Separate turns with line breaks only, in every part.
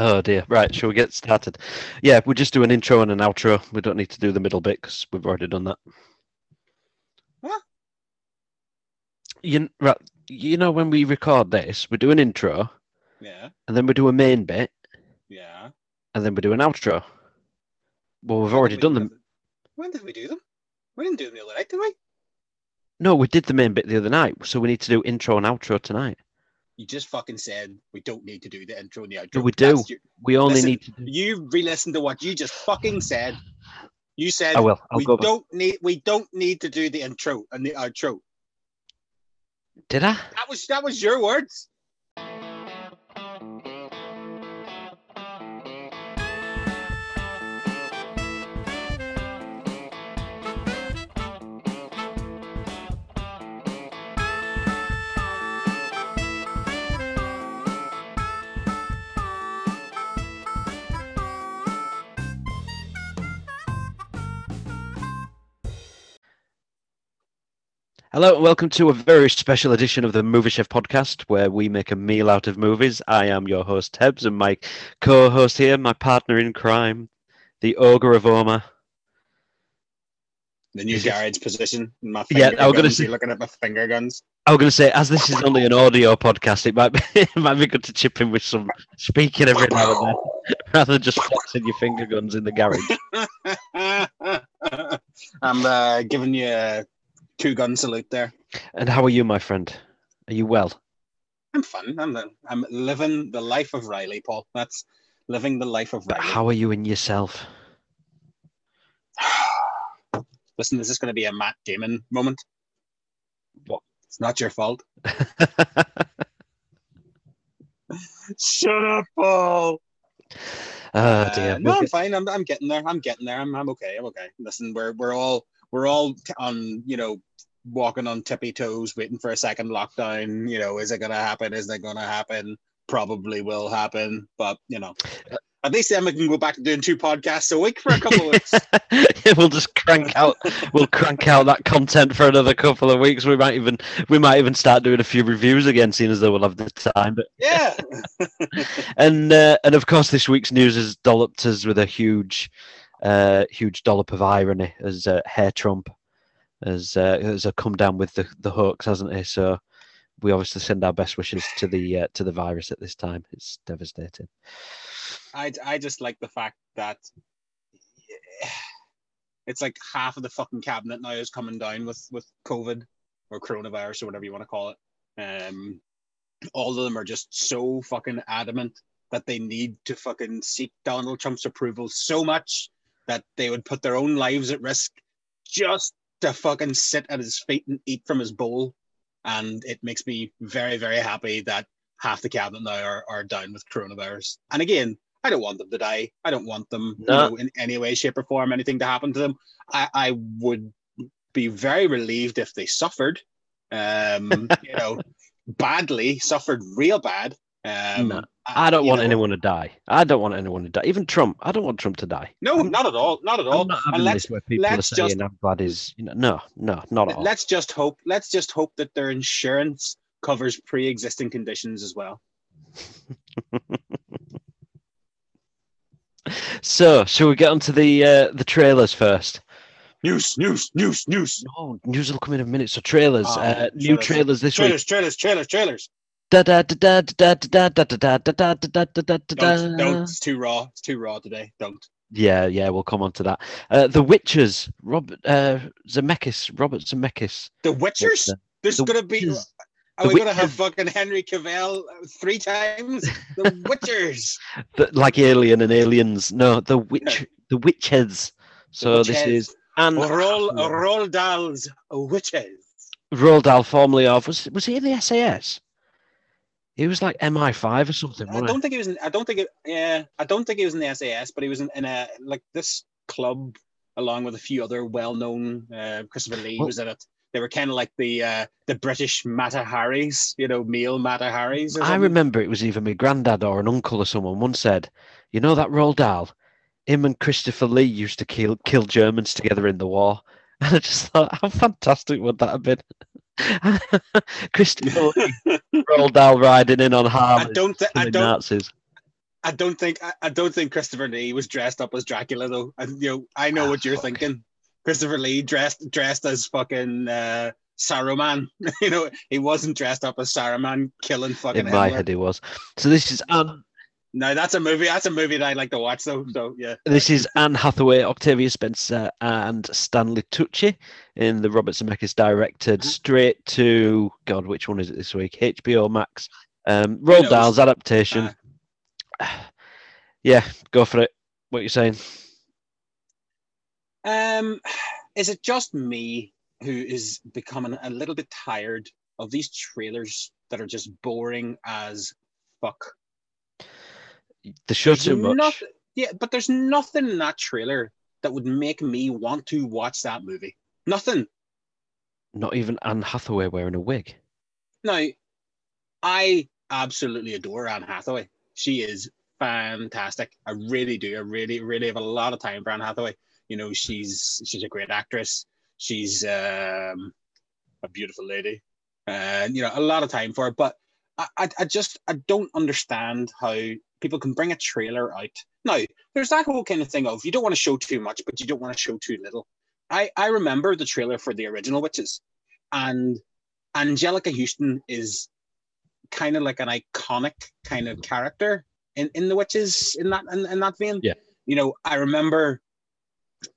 Oh dear. Right, shall we get started? Yeah, we'll just do an intro and an outro. We don't need to do the middle bit because we've already done that.
What?
You, right, you know, when we record this, we do an intro
Yeah,
and then we do a main bit
yeah.
and then we do an outro. Well, we've
When
already
we
done
do
them.
When did we do them? We didn't do them the other night, did we?
No, we did the main bit the other night, so we need to do intro and outro tonight.
You just fucking said we don't need to do the intro and the outro.
No, we do.
Your-
We only
Listen,
need to
you re-listen to what you just fucking said. You said
I will. I'll
we
go
don't need we don't need to do the intro and the outro.
Did I?
That was that was your words.
Hello and welcome to a very special edition of the Movie Chef podcast where we make a meal out of movies. I am your host, Tebbs, and my co host here, my partner in crime, the Ogre of Oma.
The new
it-
garage position. My
Yeah, I was gonna say-
looking at my finger guns.
I was going to say, as this is only an audio podcast, it might be, it might be good to chip in with some speaking every now and then rather than just flexing your finger guns in the garage.
I'm uh, giving you a two gun salute there.
And how are you, my friend? Are you well?
I'm fun. I'm I'm living the life of Riley, Paul. That's living the life of
But how are you in yourself?
Listen, is this going to be a Matt Damon moment?
What?
It's not your fault. Shut up, Paul.
oh dear.
Uh, no, I'm fine. I'm, I'm getting there. I'm getting there. I'm, I'm okay. I'm okay. Listen, we're we're all we're all t- on you know walking on tippy toes, waiting for a second lockdown. You know, is it going to happen? Is it going to happen? Probably will happen, but you know, at least then we can go back to doing two podcasts a week for a couple of weeks.
we'll just crank out we'll crank out that content for another couple of weeks we might even we might even start doing a few reviews again seeing as though we'll have the time but
Yeah.
and uh, and of course this week's news has dolloped us with a huge uh huge dollop of irony as uh, hair trump has uh, has uh, come down with the the hoax hasn't he? So we obviously send our best wishes to the uh, to the virus at this time. It's devastating.
I, I just like the fact that it's like half of the fucking cabinet now is coming down with with COVID or coronavirus or whatever you want to call it. Um, all of them are just so fucking adamant that they need to fucking seek Donald Trump's approval so much that they would put their own lives at risk just to fucking sit at his feet and eat from his bowl. And it makes me very, very happy that half the cabinet now are, are down with coronavirus. And again, I don't want them to die. I don't want them you know, in any way, shape, or form, anything to happen to them. I, I would be very relieved if they suffered, um, you know, badly, suffered real bad. Um,
No. I don't want
know,
anyone to die. I don't want anyone to die. Even Trump. I don't want Trump to die.
No, not at all. Not at all.
I'm not having
let's
this where people are saying
just-
I'm glad he's you know no no not at all.
let's just hope. Let's just hope that their insurance covers pre-existing conditions as well.
So shall we get onto the uh, the trailers first?
News, news, news, news.
No, news will come in a minute. So trailers,
Oh,
uh, new
trailers.
trailers this week.
Trailers, trailers, trailers, trailers.
Da da da da da da da da da da da da da da da
Don't, It's too raw. It's too raw today. Don't.
Yeah, yeah, we'll come on to that. Uh, the Witchers, Robert uh, Zemeckis, Robert Zemeckis.
The Witchers.
The-
There's
the
gonna be.
Witchers.
Are
The
we gonna have fucking Henry Cavill three times? The Witchers.
The, like Alien and Aliens. No, the Witch, the Witches. So this
Witches.
is and
Roald, Dahl's Witches.
Roald Dahl, formerly of was was he in the SAS? He was like MI5 or something.
I don't think he was. In, I don't think. It, yeah, I don't think he was in the SAS, but he was in, in a like this club along with a few other well-known. Uh, Christopher Lee
Well-
was in it. They were kind of like the uh, the British Mata Haris, you know, male Mata Haris.
I remember it was either my granddad or an uncle or someone once said, "You know that Roald Dahl, him and Christopher Lee used to kill kill Germans together in the war." And I just thought, how fantastic would that have been? Christopher Roald Dahl riding in on
I
Harley,
don't. Th- I don't.
Nazis.
I don't think I, I don't think Christopher Lee was dressed up as Dracula though. And you know, I know
Ah,
what you're
fuck.
thinking. Christopher Lee dressed dressed as fucking uh, Saruman. you know, he wasn't dressed up as Saruman killing fucking.
In my
Hitler.
head, he was. So this is Anne.
No, that's a movie. That's a movie that I like to watch though. So yeah.
This is Anne Hathaway, Octavia Spencer, and Stanley Tucci in the Robert Zemeckis directed
Mhm.
straight to God. Which one is it this week? HBO Max. Um, Roald
knows?
Dahl's adaptation. yeah, go for it. What are you saying?
Um, is it just me who is becoming a little bit tired of these trailers that are just boring as fuck?
The show
There's
too much.
nothing- yeah, but there's nothing in that trailer that would make me want to watch that movie. Nothing.
Not even Anne Hathaway wearing a wig.
Now, I absolutely adore Anne Hathaway. She is fantastic. I really do. I really, really have a lot of time for Anne Hathaway. You know, she's she's a great actress. She's um, a beautiful lady, and you know, a lot of time for her. But I, I, I just I don't understand how people can bring a trailer out. Now, there's that whole kind of thing of you don't want to show too much, but you don't want to show too little. I I remember the trailer for the original Witches, and Anjelica Huston is kind of like an iconic kind of character in, in the witches in that in, in that vein.
Yeah.
You know, I remember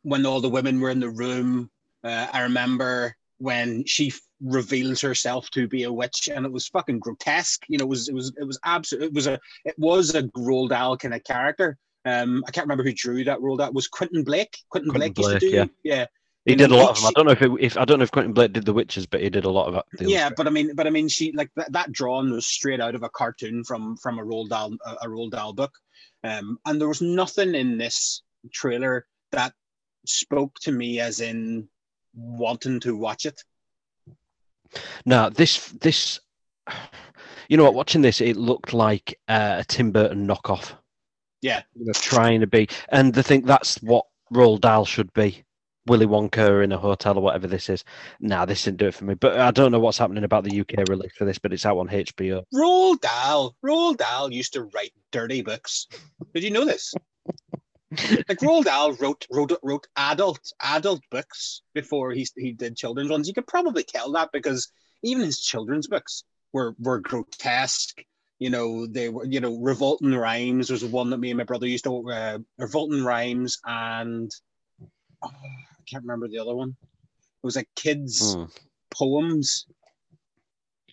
when all the women were in the room. Uh, I remember when she reveals herself to be a witch, and it was fucking grotesque. You know, it was it was it was absolute. It was a it was a Roald Dahl kind of character. Um, I can't remember who drew that Roald Dahl. It was Quentin Blake. Quentin,
Quentin
Blake, used to
Blake,
do yeah.
He did a lot of them. I don't know if it, if I don't know if Quentin Blake did the Witches, but he did a lot of it.
yeah but i mean but i mean she like that, that drawing was straight out of a cartoon from from a Roald Dahl a, a Roald Dahl book um and there was nothing in this trailer that spoke to me as in wanting to watch it
No, this this, you know what? Watching this, it looked like uh, a Tim Burton knockoff.
Yeah.
you know, trying to be, and I think that's what Roald Dahl should be. Willy Wonka in a hotel or whatever this is. Nah, this didn't do it for me. But I don't know what's happening about the UK release for this, but it's out on HBO.
Roald Dahl Roald Dahl used to write dirty books did you know this like Roald Dahl wrote wrote wrote adult adult books before he he did children's ones. You could probably tell that because even his children's books were were grotesque. You know, they were you know revolting rhymes was one that me and my brother used to uh, revolting rhymes and oh, I can't remember the other one. It was like kids
Hmm.
poems.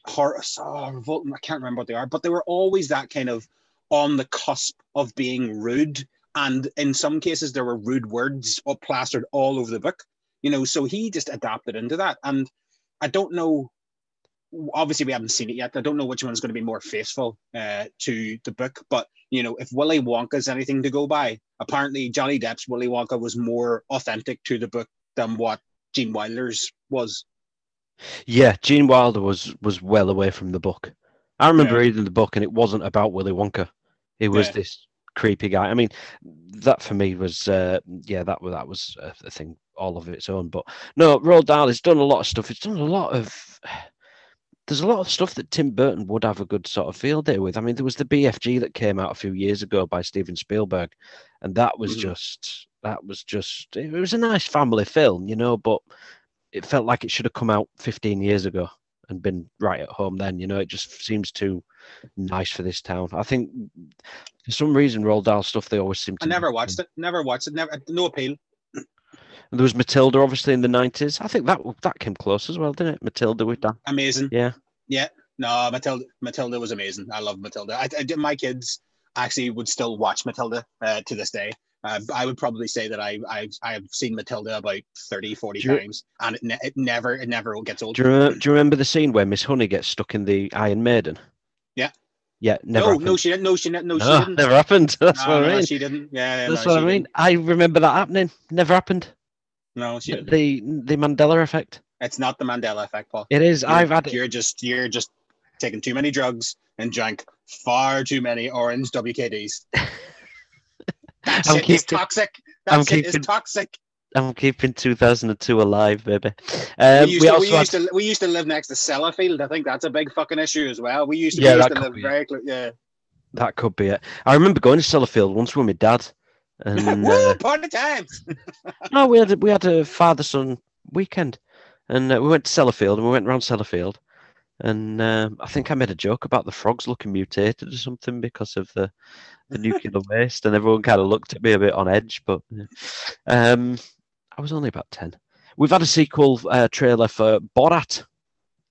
Horace, oh, revolting. I can't remember what they are, but they were always that kind of on the cusp of being rude and in some cases there were rude words all plastered all over the book you know so he just adapted into that and i don't know obviously we haven't seen it yet i don't know which one's going to be more faithful uh, to the book but you know if willy wonka is anything to go by apparently johnny depp's willy wonka was more authentic to the book than what gene wilder's was
Yeah, Gene Wilder was was well away from the book. I remember
Yeah.
reading the book, and it wasn't about Willy Wonka. It was
Yeah.
this creepy guy. I mean, that for me was uh, yeah, that was that was a, thing all of its own. But no, Roald Dahl has done a lot of stuff. It's done a lot of. There's a lot of stuff that Tim Burton would have a good sort of field day with. I mean, there was the BFG that came out a few years ago by Steven Spielberg, and that was
Mhm.
just that was just it was a nice family film, you know, but it felt like it should have come out 15 years ago and been right at home then. You know, it just seems too nice for this town. I think for some reason, Roald Dahl stuff they always seem to.
i never watched it never watched it never no appeal
And there was Matilda, obviously in the 90s. I think that that came close as well, didn't it? Matilda with that.
amazing
Yeah. Yeah.
No, Matilda. Matilda was amazing. I love Matilda. I, I my kids actually would still watch Matilda uh, to this day. Uh, I would probably say that I I I've seen Matilda about 30, 40
you-
times, and it, ne- it never it never gets old.
Do you, remember, do you remember the scene where Miss Honey gets stuck in the Iron Maiden?
Yeah.
Yeah, never
no,
happened.
no, she didn't. No, she didn't. No, she didn't.
never happened. That's
no,
what I
no,
mean.
she didn't. Yeah, yeah,
That's
no,
what I mean.
didn't.
I remember that happening. Never happened.
No, she didn't.
The the Mandela effect.
It's not the Mandela effect, Paul.
It is.
You're,
I've had.
You're just you're just taking too many drugs and drank far too many orange WKDs. That
I'm
shit is
keeping-
toxic. That
I'm
shit is
keeping-
toxic.
I'm keeping 2002 alive, baby. Um,
we, used
we
to,
also
we,
had-
used to, we used to live next to Sellafield. I think that's a big fucking issue as well. We used to,
Yeah,
we used to live
be.
very close. Yeah.
That could be it. I remember going to Sellafield once with my dad, and
Woo,
uh,
party times.
no, we had a, we had a father son weekend, and uh, we went to Sellafield and we went around Sellafield, and um, I think I made a joke about the frogs looking mutated or something because of the the nuclear waste, and everyone kind of looked at me a bit on edge. But yeah. um, I was only about ten. We've had a sequel uh, trailer for Borat.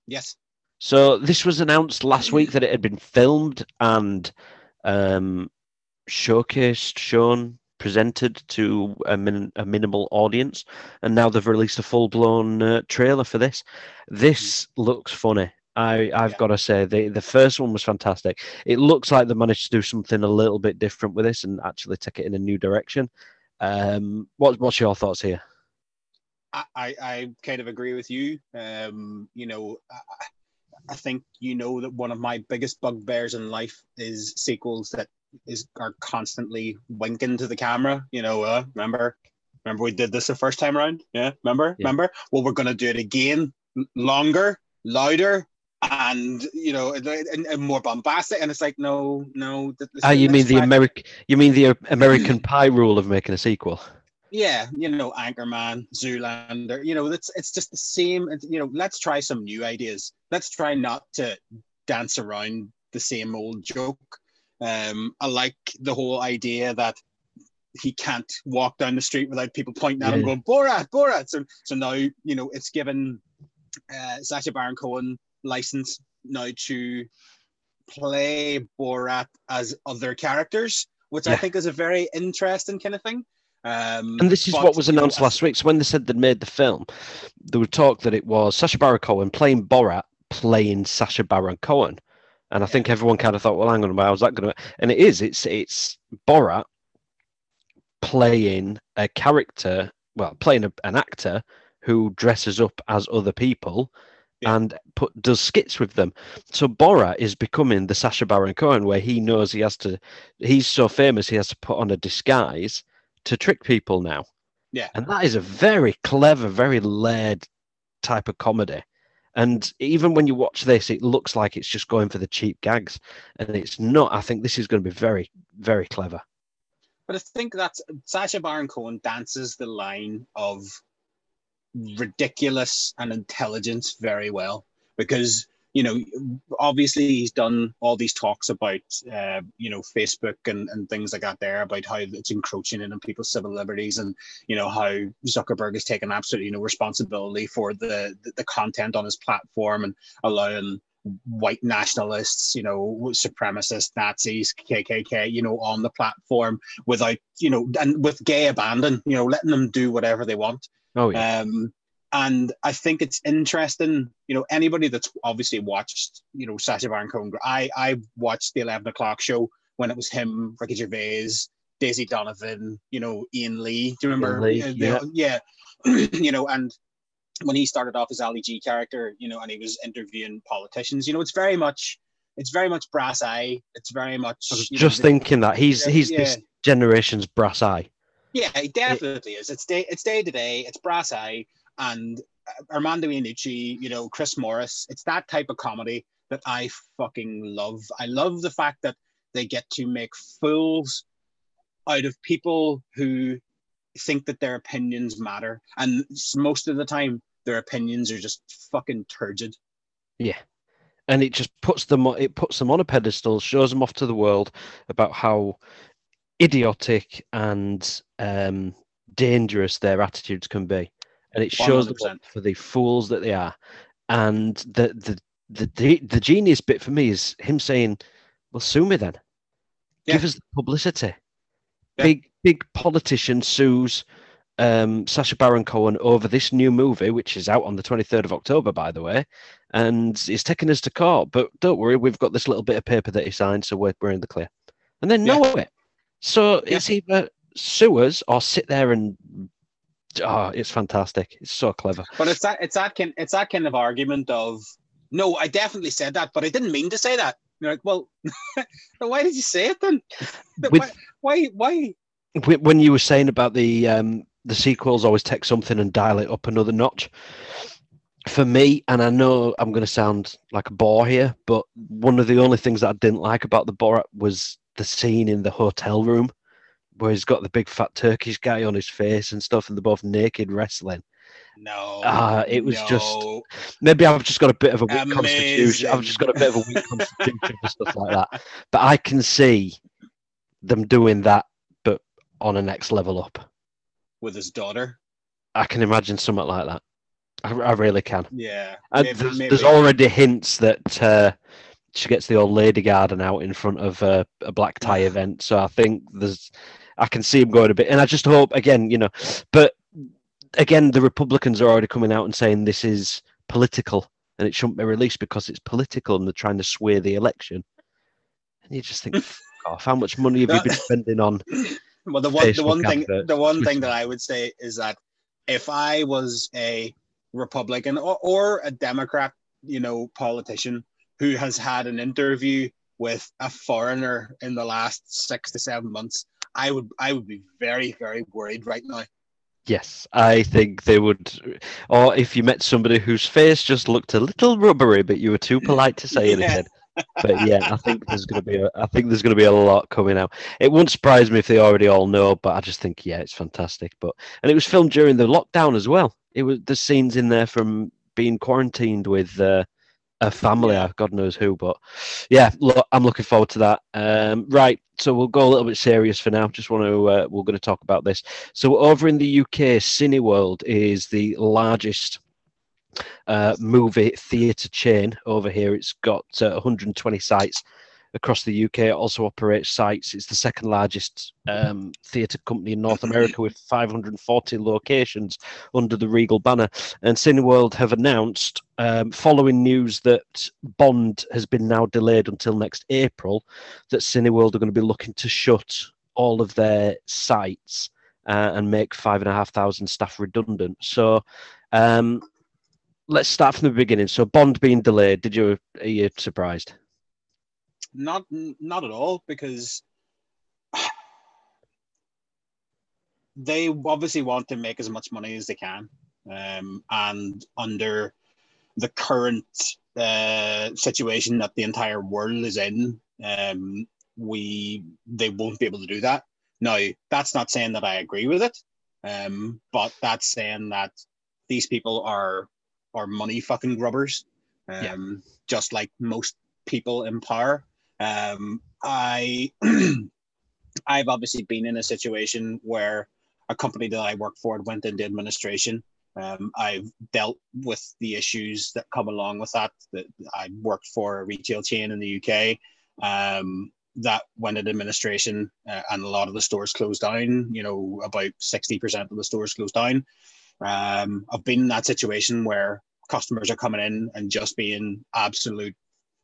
yes.
So this was announced last week that it had been filmed and um, showcased, shown, presented to a, min- a minimal audience, and now they've released a full-blown uh, trailer for this. This looks funny. I, I've
Yeah.
got to say the the first one was fantastic. It looks like they managed to do something a little bit different with this and actually take it in a new direction. Um, what, what's your thoughts here?
I, I, I kind of agree with you. Um, you know, I, I think you know that one of my biggest bugbears in life is sequels that is are constantly winking to the camera. You know, uh, remember, remember we did this the first time around. Yeah, remember,
Yeah.
remember. Well, we're gonna do it again, longer, louder, and you know, and, and, more bombastic. And it's like, no, no.
Ah, you mean the American? You mean the American Pie rule of making a sequel?
yeah, you know, Anchorman, Zoolander, you know, it's it's just the same. You know, let's try some new ideas. Let's try not to dance around the same old joke. Um, I like the whole idea that he can't walk down the street without people pointing at him
Yeah.
going Borat, Borat. So so now you know it's given uh, Sacha Baron Cohen license now to play Borat as other characters, which I think is a very interesting kind of thing. Um,
And this is
but,
what was
you know,
announced last week. So when they said they'd made the film, there was talk that it was Sacha Baron Cohen playing Borat, playing Sacha Baron Cohen, and I think everyone kind of thought, "Well, hang on, how's that going to?" And it is. It's it's Borat playing a character, well, playing a, an actor who dresses up as other people.
Yeah.
And put does skits with them. So Borat is becoming the Sacha Baron Cohen, where he knows he has to. He's so famous, he has to put on a disguise to trick people now.
Yeah.
And that is a very clever, very layered type of comedy. And even when you watch this, it looks like it's just going for the cheap gags. And it's not. I think this is going to be very, very clever.
But I think that's Sacha Baron Cohen dances the line of ridiculous and intelligence very well because you know obviously he's done all these talks about uh, you know Facebook and, and things like that there about how it's encroaching in on people's civil liberties and you know how Zuckerberg has taken absolutely no responsibility for the the, the content on his platform and allowing white nationalists, you know, supremacists, Nazis, KKK, you know, on the platform without, you know, and with gay abandon, you know, letting them do whatever they want.
Oh yeah.
Um, and I think it's interesting, you know, anybody that's obviously watched, you know, Sacha Baron Cohen. I I watched the eleven o'clock show when it was him, Ricky Gervais, Daisy Donovan, you know, Iain Lee. Do you remember?
Lee,
Uh, they- yeah. you know, and when he started off as Ali G character, you know, and he was interviewing politicians, you know, it's very much, it's very much brass eye. It's very much.
I was
you know,
just
the-
thinking that he's he's
yeah.
this generation's brass eye.
Yeah, it definitely is. It's day it's day to day. It's brass eye and uh, Armando Iannucci, you know, Chris Morris. It's that type of comedy that I fucking love. I love the fact that they get to make fools out of people who think that their opinions matter, and most of the time their opinions are just fucking turgid.
Yeah. And it just puts them it puts them on a pedestal, shows them off to the world about how idiotic and um, dangerous their attitudes can be. And it shows them
100%.
for the fools that they are. And the the the the, the genius bit for me is him saying, Well sue me then. Give us the publicity.
Yeah.
Big big politician sues um, Sacha Baron Cohen over this new movie, which is out on the 23rd of October, by the way, and he's taking us to court. But don't worry, we've got this little bit of paper that he signed, so we're, we're in the clear. And then
Yeah.
know it. So
Yeah.
it's either sue us or sit there and. Oh, it's fantastic. It's so clever.
But it's that it's that kind it's that kind of argument of no, I definitely said that, but I didn't mean to say that. You're like, well, why did you say it then?
With-
why, why, why?
When you were saying about the um, the sequels always take something and dial it up another notch, for me, and I know I'm going to sound like a bore here, but one of the only things that I didn't like about the Borat was the scene in the hotel room where he's got the big fat Turkish guy on his face and stuff, and they're both naked wrestling.
No.
Ah, it was
no.
just maybe I've just got a bit of a weak
Amazing.
constitution. I've just got a bit of a weak constitution and stuff like that. But I can see them doing that, but on a next level up.
with his daughter.
I can imagine something like that. I, I really can.
Yeah.
And
maybe-
there's,
maybe.
there's already hints that uh, she gets the old lady garden out in front of uh, a black tie event. So I think there's, I can see him going a bit, and I just hope again, you know, but again, the Republicans are already coming out and saying this is political and it shouldn't be released because it's political and they're trying to sway the election. And you just think, off! How much money have you been spending on?
Well, the one, the one thing, the one thing that I would say is that if I was a Republican or, or a Democrat, you know, politician who has had an interview with a foreigner in the last six to seven months, I would, I would be very, very worried right now.
Yes, I think they would. Or if you met somebody whose face just looked a little rubbery, but you were too polite to say
Yeah.
anything. But yeah, I think there's gonna be a, I think there's gonna be a lot coming out. It wouldn't surprise me if they already all know, but I just think yeah, it's fantastic. But and it was filmed during the lockdown as well. It was the scenes in there from being quarantined with uh, a family,
Yeah.
God knows who. But yeah, look, I'm looking forward to that. Um, right, so we'll go a little bit serious for now. Just want to uh, we're going to talk about this. So over in the UK, Cineworld is the largest uh, movie theatre chain over here. It's got uh, 120 sites across the UK. Also operates sites. It's the second largest um, theatre company in North America with 540 locations under the Regal banner. And Cineworld have announced, um, following news that Bond has been now delayed until next April, that Cineworld are going to be looking to shut all of their sites uh, and make five and a half thousand staff redundant. So. Um, let's start from the beginning. So Bond being delayed, did you are you surprised?
Not, not at all, because they obviously want to make as much money as they can, um, and under the current uh, situation that the entire world is in, um, we they won't be able to do that. Now, that's not saying that I agree with it, um, but that's saying that these people are are money fucking grubbers, um,
Yeah.
just like most people in power. Um, I I've obviously been in a situation where a company that I worked for went into administration. Um, I've dealt with the issues that come along with that. That I worked for a retail chain in the UK um, that went into administration, uh, and a lot of the stores closed down. You know, about sixty percent of the stores closed down. Um, I've been in that situation where customers are coming in and just being absolute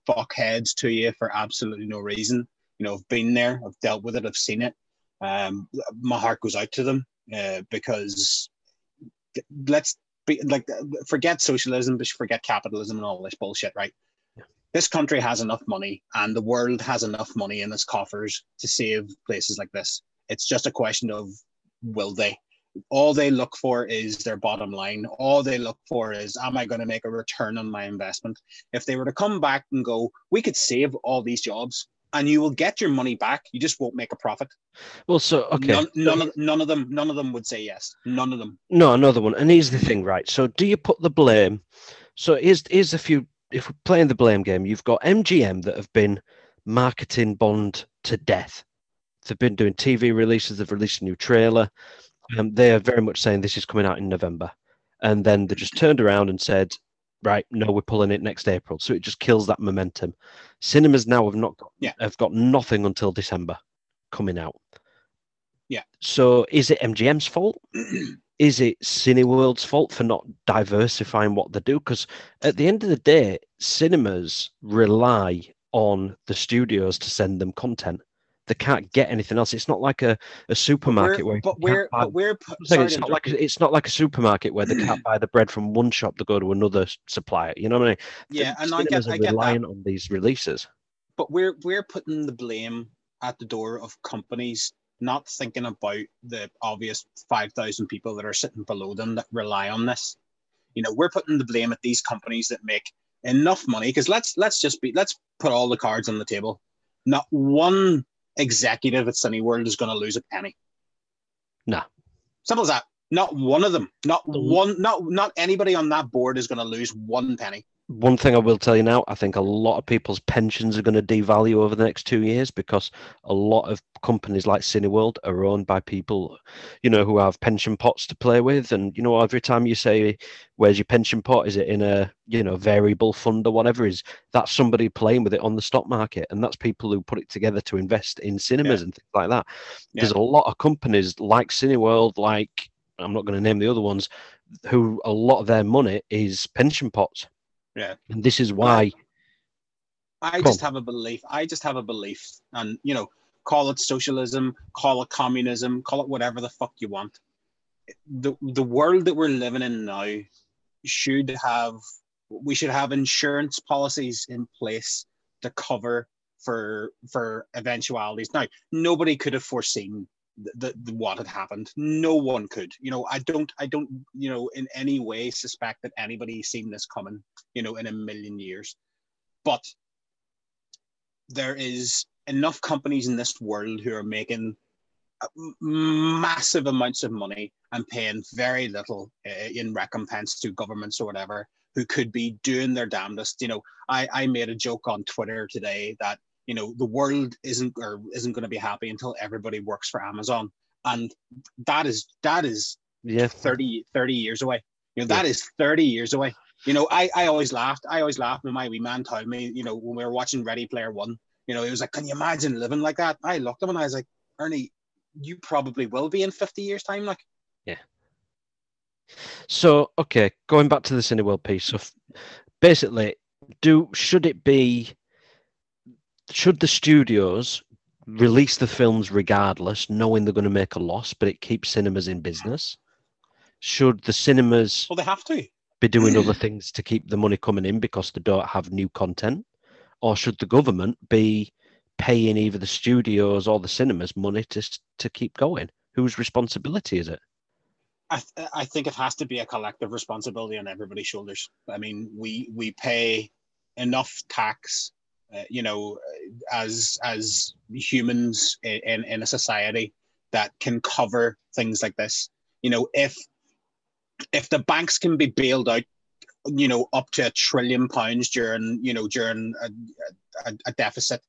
fuckheads to you for absolutely no reason. You know, I've been there, I've dealt with it, I've seen it. Um, my heart goes out to them uh, because let's be like forget socialism, but forget capitalism and all this bullshit, right? This country has enough money, and the world has enough money in its coffers to save places like this. It's just a question of will they? All they look for is their bottom line. All they look for is, am I going to make a return on my investment? If they were to come back and go, we could save all these jobs and you will get your money back, you just won't make a profit.
Well, so okay,
None, none, of, none of them, none of them would say yes. None of them.
no, another one. And here's the thing, right? So do you put the blame? So here's here's a few. If we're playing the blame game, you've got MGM that have been marketing Bond to death. They've been doing TV releases. They've released a new trailer. Um, they are very much saying this is coming out in November, and then they just turned around and said, "Right, no, we're pulling it next April." So it just kills that momentum. Cinemas now have not got
Yeah.
have got nothing until December coming out.
Yeah.
So is it MGM's fault? is it Cineworld's fault for not diversifying what they do? Because at the end of the day, cinemas rely on the studios to send them content. They can't get anything else. It's not like a, a supermarket where
but we're,
buy-
but we're, sorry
it's not like it's not like a supermarket where they can't buy the bread from one shop to go to another supplier. You know what I mean?
yeah,
The
and I get, I get that.
reliant on these releases.
but we're we're putting the blame at the door of companies not thinking about the obvious 5000 people that are sitting below them that rely on this You know, we're putting the blame at these companies that make enough money because let's let's just be let's put all the cards on the table. Not one executive at Cineworld is going to lose a penny.
No.
Simple as that. Not one of them. Not one. Not not anybody on that board is going to lose one penny
one thing I will tell you now, I think a lot of people's pensions are going to devalue over the next two years because a lot of companies like Cineworld are owned by people, you know, who have pension pots to play with. And, you know, every time you say, where's your pension pot? Is it in a, you know, variable fund or whatever? Is that's somebody playing with it on the stock market. And that's people who put it together to invest in cinemas yeah. and things like that. Yeah. There's a lot of companies like Cineworld, like, I'm not going to name the other ones, who a lot of their money is pension pots
yeah.
And this is why.
I just have a belief. I just have a belief. And, you know, call it socialism, call it communism, call it whatever the fuck you want. The, the world that we're living in now should have, we should have insurance policies in place to cover for for eventualities. Now, nobody could have foreseen the, the, what had happened. No one could. You know, I don't, I don't, you know, in any way suspect that anybody seen this coming. You know, in a million years, but there is enough companies in this world who are making uh, massive amounts of money and paying very little uh, in recompense to governments or whatever who could be doing their damnedest. You know, I, I made a joke on Twitter today that you know the world isn't or isn't going to be happy until everybody works for amazon. And that is that is yeah 30 30 years away. You know that yeah. is 30 years away. You know i i always laughed i always laughed when my wee man told me you know when we were watching ready player one you know he was like can you imagine living like that? I looked at him and i was like ernie you probably will be in 50 years time like.
Yeah. So okay going back to the cineworld piece so basically do should it be should the studios release the films regardless, knowing they're going to make a loss, but it keeps cinemas in business? Should the cinemas
well, they have to
be doing other things to keep the money coming in because they don't have new content? Or should the government be paying either the studios or the cinemas money to to keep going? Whose responsibility is it?
I, th- I think it has to be a collective responsibility on everybody's shoulders. I mean, we we pay enough tax uh, you know, as as humans in in a society that can cover things like this. You know, if if the banks can be bailed out, you know, up to a trillion pounds during you know during a, a, a deficit,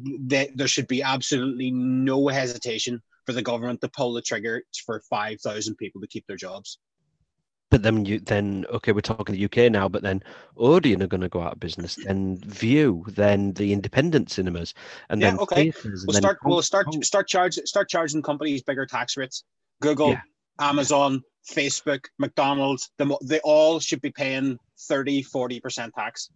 they, there should be absolutely no hesitation for the government to pull the trigger for five thousand people to keep their jobs.
But then you then okay, we're talking the UK now, but then Odeon are going to go out of business, then view then the independent cinemas, and yeah, then
okay. We'll start. we'll start. Start charge. Start charging companies bigger tax rates. Google, yeah. Amazon, Facebook, McDonald's, the, they all should be paying 30, 40 percent tax.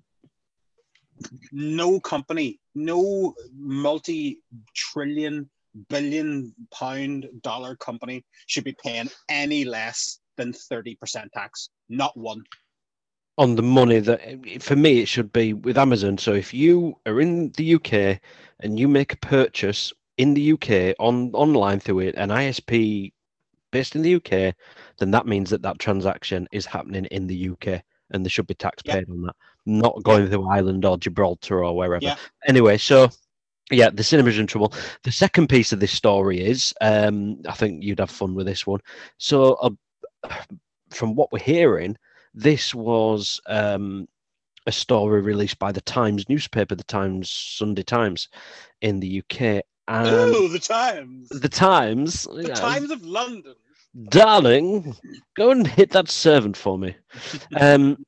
No company, no multi-trillion, billion pound dollar company should be paying any less than 30% tax, not one.
On the money that, for me, it should be with Amazon. So if you are in the UK and you make a purchase in the UK on online through it, an ISP based in the UK, then that means that that transaction is happening in the UK and there should be tax paid on that, not going through Ireland or Gibraltar or wherever. Anyway, so yeah, the cinema's in trouble. The second piece of this story is, um, I think you'd have fun with this one. So a from what we're hearing, this was um, a story released by the Times newspaper, the Times Sunday Times, in the UK.
And oh, the Times!
The Times.
The yeah. Times of London.
Darling, go and hit that servant for me. um,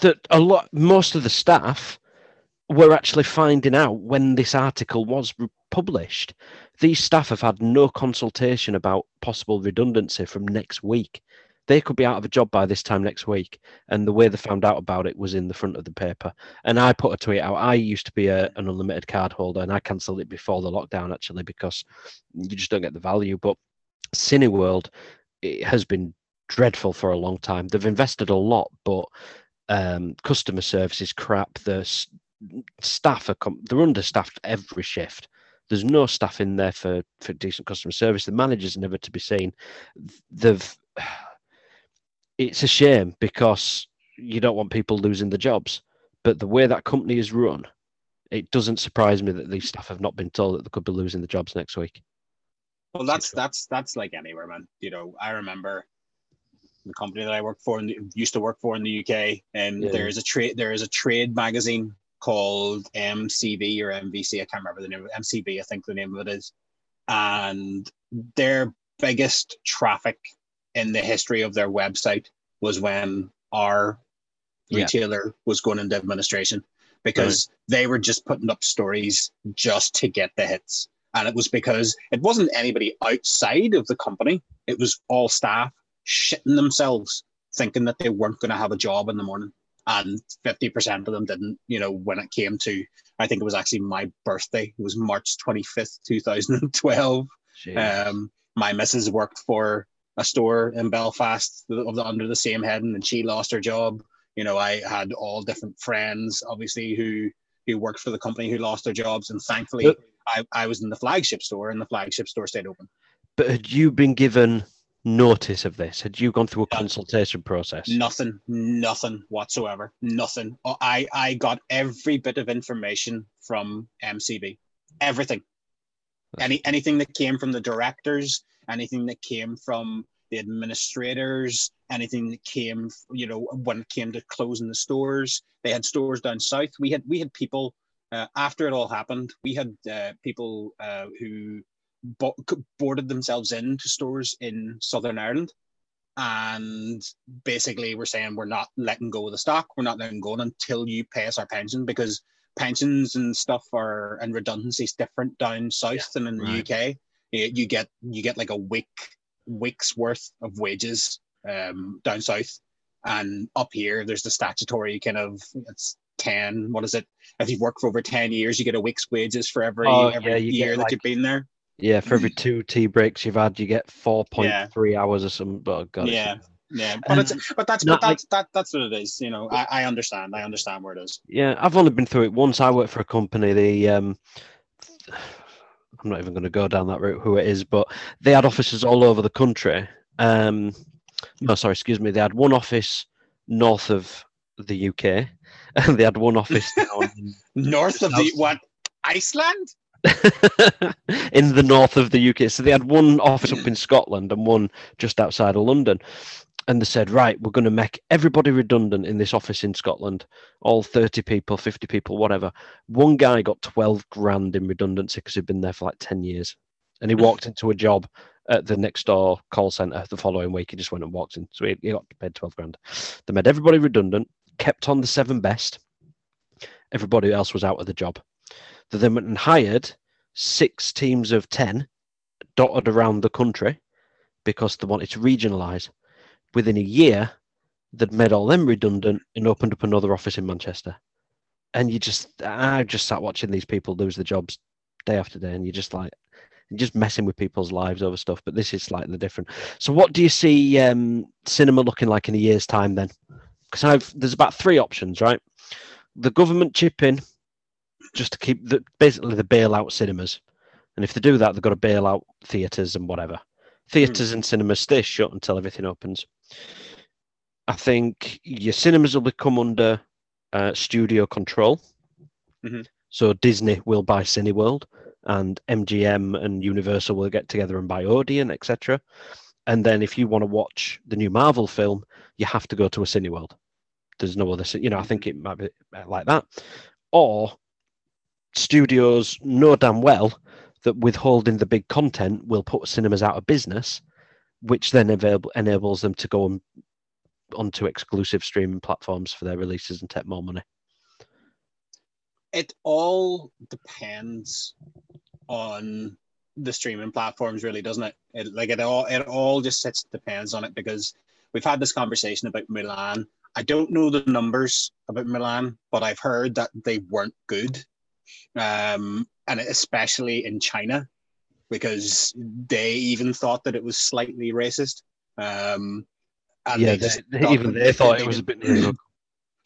that a lot, most of the staff were actually finding out when this article was published these staff have had no consultation about possible redundancy from next week. They could be out of a job by this time next week. And the way they found out about it was in the front of the paper. And I put a tweet out. I used to be a, an unlimited card holder and I cancelled it before the lockdown actually because you just don't get the value. But Cineworld it has been dreadful for a long time. They've invested a lot, but um, customer service is crap. The staff are com- they're understaffed every shift. There's no staff in there for, for decent customer service. The managers are never to be seen. They've it's a shame because you don't want people losing the jobs. But the way that company is run, it doesn't surprise me that these staff have not been told that they could be losing the jobs next week.
Well, that's that's that's like anywhere, man. You know, I remember the company that I worked for and used to work for in the UK, and yeah. there is a trade there is a trade magazine called MCV or MVC. I can't remember the name of it. MCV, I think the name of it is, and their biggest traffic in the history of their website was when our yeah. retailer was going into administration because right. they were just putting up stories just to get the hits. And it was because it wasn't anybody outside of the company, it was all staff shitting themselves, thinking that they weren't going to have a job in the morning. And 50% of them didn't, you know, when it came to, I think it was actually my birthday. It was March 25th, 2012. Um, my missus worked for a store in Belfast under the same heading and she lost her job. You know, I had all different friends, obviously, who who worked for the company who lost their jobs. And thankfully, but, I, I was in the flagship store and the flagship store stayed open.
But had you been given notice of this? Had you gone through a consultation process?
Nothing, nothing whatsoever. Nothing. Oh, I, I got every bit of information from MCV, Everything. Any anything that came from the directors, anything that came from the administrators, anything that came, you know, when it came to closing the stores. They had stores down south. We had we had people uh, after it all happened. We had uh, people uh, who bo- boarded themselves into stores in Southern Ireland. And basically, we're saying we're not letting go of the stock. We're not letting go until you pay us our pension because pensions and stuff are and redundancies different down south yeah, than in right. the UK. You get you get like a week week's worth of wages um, down south, and up here there's the statutory kind of it's 10 what is it if you've worked for over 10 years you get a week's wages for every oh, every yeah, year that like, you've been there
yeah, for every two tea breaks you've had, you get four point yeah. three hours or some. Oh God.
Yeah. Yeah, but it's but that's but that's like, that that's what it is. You know, I, I understand. I understand where it is.
Yeah, I've only been through it once. I worked for a company. The um, I'm not even going to go down that route. Who it is, but they had offices all over the country. Um, no, sorry, excuse me. They had one office north of the UK, and they had one office down
north of the what Iceland.
in the north of the UK. So they had one office up in Scotland and one just outside of London. And they said, right, we're going to make everybody redundant in this office in Scotland, all 30 people, 50 people, whatever. One guy got 12 grand in redundancy because he'd been there for like 10 years. And he walked into a job at the next door call center the following week. He just went and walked in. So he, he got paid 12 grand. They made everybody redundant, kept on the seven best. Everybody else was out of the job. They then went and hired six teams of 10 dotted around the country because they wanted to regionalise. Within a year, they'd made all them redundant and opened up another office in Manchester. And you just, I just sat watching these people lose their jobs day after day, and you're just like, you're just messing with people's lives over stuff. But this is slightly different. So, what do you see um, cinema looking like in a year's time then? Because I've there's about three options, right? The government chip in just to keep the, basically the bailout cinemas. And if they do that, they've got to bail out theatres and whatever. Theatres mm. and cinemas stay shut until everything opens. I think your cinemas will become under uh, studio control. Mm-hmm. So Disney will buy Cineworld, and MGM and Universal will get together and buy Odeon, etc. And then if you want to watch the new Marvel film, you have to go to a Cineworld. There's no other, you know. I think it might be like that, or studios know damn well that withholding the big content will put cinemas out of business, which then available, enables them to go on, onto exclusive streaming platforms for their releases and take more money.
It all depends on the streaming platforms, really, doesn't it? it like it all, it all just sits depends on it because we've had this conversation about Mulan. I don't know the numbers about Mulan, but I've heard that they weren't good um, and especially in China, because they even thought that it was slightly racist. Um,
and yeah, they, they even they thought it was a bit.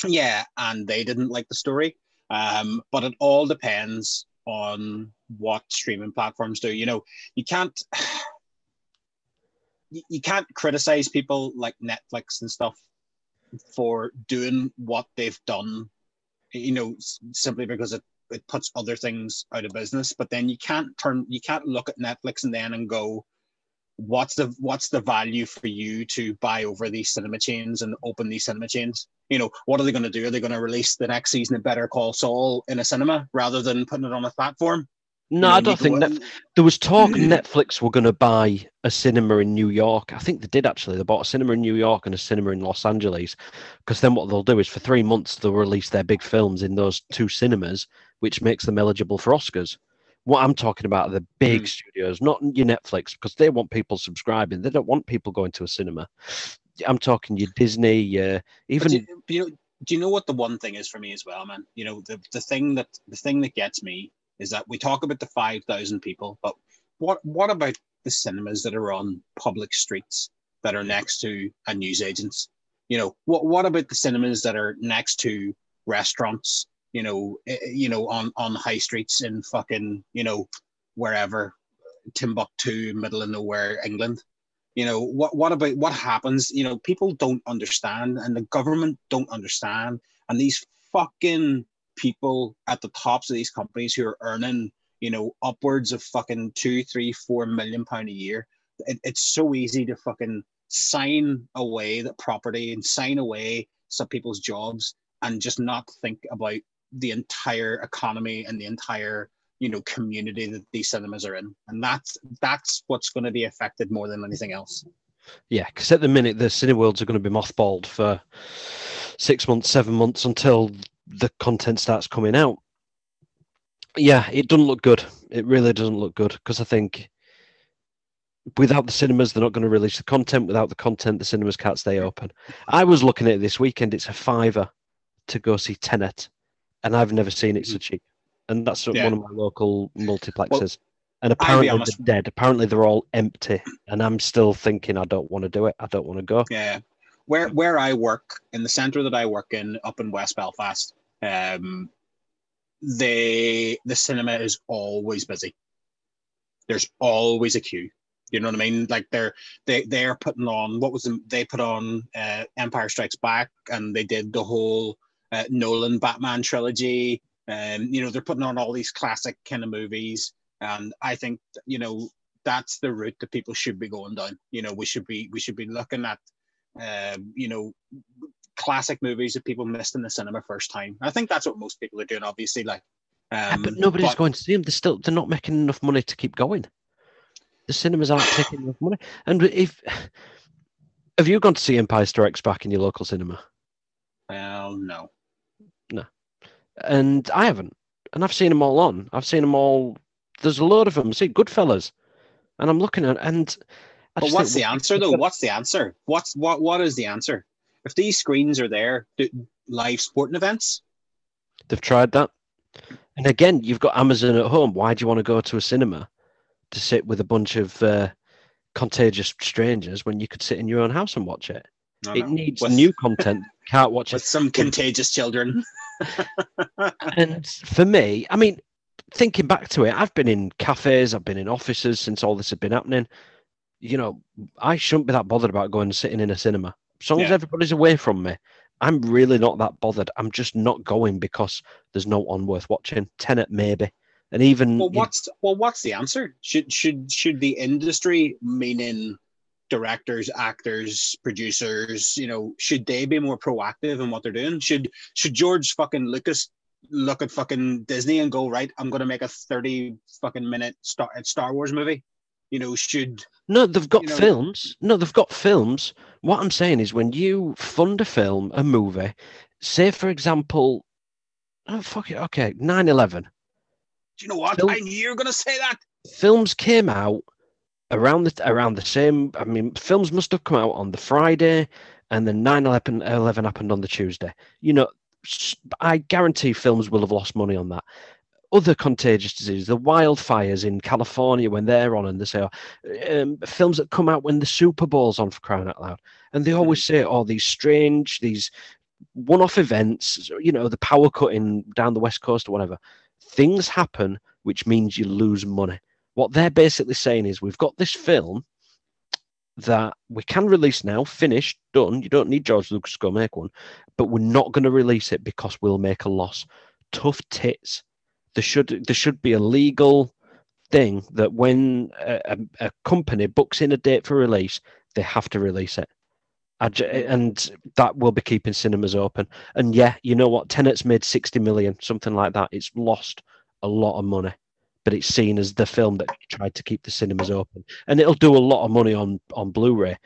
yeah, and they didn't like the story. Um, but it all depends on what streaming platforms do. You know, you can't you, you can't criticize people like Netflix and stuff for doing what they've done, you know, simply because it, it puts other things out of business. But then you can't turn, you can't look at Netflix and then and go, what's the what's the value for you to buy over these cinema chains and open these cinema chains? You know, what are they going to do? Are they going to release the next season of Better Call Saul in a cinema rather than putting it on a platform?
No, I don't think Netf- there was talk mm. Netflix were going to buy a cinema in New York. I think they did actually. They bought a cinema in New York and a cinema in Los Angeles. Because then what they'll do is for three months they'll release their big films in those two cinemas, which makes them eligible for Oscars. What I'm talking about are the big
Mhm.
studios, not your Netflix, because they want people subscribing. They don't want people going to a cinema. I'm talking your Disney, uh, even
do, you know, do you know what the one thing is for me as well, man? You know, the, the thing that the thing that gets me is that we talk about the five thousand people, but what what about the cinemas that are on public streets that are next to a newsagents? You know, what what about the cinemas that are next to restaurants? You know, eh, eh, you know, on on high streets in fucking you know wherever Timbuktu, middle of nowhere, England. You know what what about what happens? You know people don't understand and the government don't understand. And these fucking people at the tops of these companies who are earning you know upwards of fucking two three four million pound a year it, it's so easy to fucking sign away that property and sign away some people's jobs and just not think about the entire economy and the entire you know community that these cinemas are in and that's that's what's going to be affected more than anything else
Yeah, because at the minute the Cineworlds are going to be mothballed for six months, seven months until the content starts coming out. Yeah, it doesn't look good. It really doesn't look good because I think without the cinemas, they're not going to release the content. Without the content, the cinemas can't stay open. I was looking at it this weekend. It's a fiver to go see Tenet, and I've never seen it so cheap. And that's
Yeah.
one of my local multiplexes.
Well,
and apparently they're dead. Apparently they're all empty. And I'm still thinking I don't want to do it. I don't want to go.
yeah where where i work in the center that i work in up in west belfast um they the cinema is always busy there's always a queue you know what i mean like they're they they're putting on what was the, they put on uh, empire strikes back and they did the whole uh, nolan batman trilogy and you know they're putting on all these classic kind of movies and i think you know that's the route that people should be going down you know we should be we should be looking at um, you know, classic movies that people missed in the cinema first time. I think that's what most people are doing, obviously. Like, um,
but nobody's
but-
going to see them. They're still they're not making enough money to keep going. The cinemas aren't taking enough money. And if have you gone to see Empire Strikes Back in your local cinema?
Well, no.
And I haven't. And I've seen them all on. I've seen them all. There's a load of them. See, Goodfellas. And I'm looking at and. I
But what's
think,
the answer, though? What's the answer? What's what? What is the answer? If these screens are there, live sporting events.
They've tried that. And again, you've got Amazon at home. Why do you want to go to a cinema to sit with a bunch of uh, contagious strangers when you could sit in your own house and watch it?
No,
it
no.
needs
With-
new content. Can't watch
with
it.
some contagious children.
And for me, I mean, thinking back to it, I've been in cafes, I've been in offices since all this had been happening. You know, I shouldn't be that bothered about going and sitting in a cinema. As long as everybody's away from me, I'm really not that bothered. I'm just not going because there's no one worth watching. Tenet, maybe. And even
well,
you know,
what's well, what's the answer? Should should should the industry, meaning directors, actors, producers, you know, should they be more proactive in what they're doing? Should should George fucking Lucas look at fucking Disney and go right? I'm going to make a thirty fucking minute Star Star Wars movie. You know, should
No, they've got
you know-
films. No, they've got films. What I'm saying is when you fund a film, a movie, say for example, oh fuck it, okay, 9-11.
do you know what?
Film-
I knew you were going to say that.
Films came out around the around the same. I mean, films must have come out on the Friday, and then 9-11 11 happened on the Tuesday. You know, I guarantee films will have lost money on that. Other contagious diseases, the wildfires in California when they're on, and they say, oh, um, films that come out when the Super Bowl's on for crying out loud, and they always say, "Oh, these strange, these one-off events, you know, the power cutting down the west coast or whatever. Things happen, which means you lose money. What they're basically saying is, we've got this film, that we can release now, finished, done. You don't need George Lucas to go make one, but we're not going to release it because we'll make a loss. Tough tits. There should there should be a legal thing that when a, a, company books in a date for release, they have to release it. And that will be keeping cinemas open. And yeah, you know what? Tenet's made 60 million, something like that. It's lost a lot of money but it's seen as the film that tried to keep the cinemas open, and it'll do a lot of money on on Blu-ray.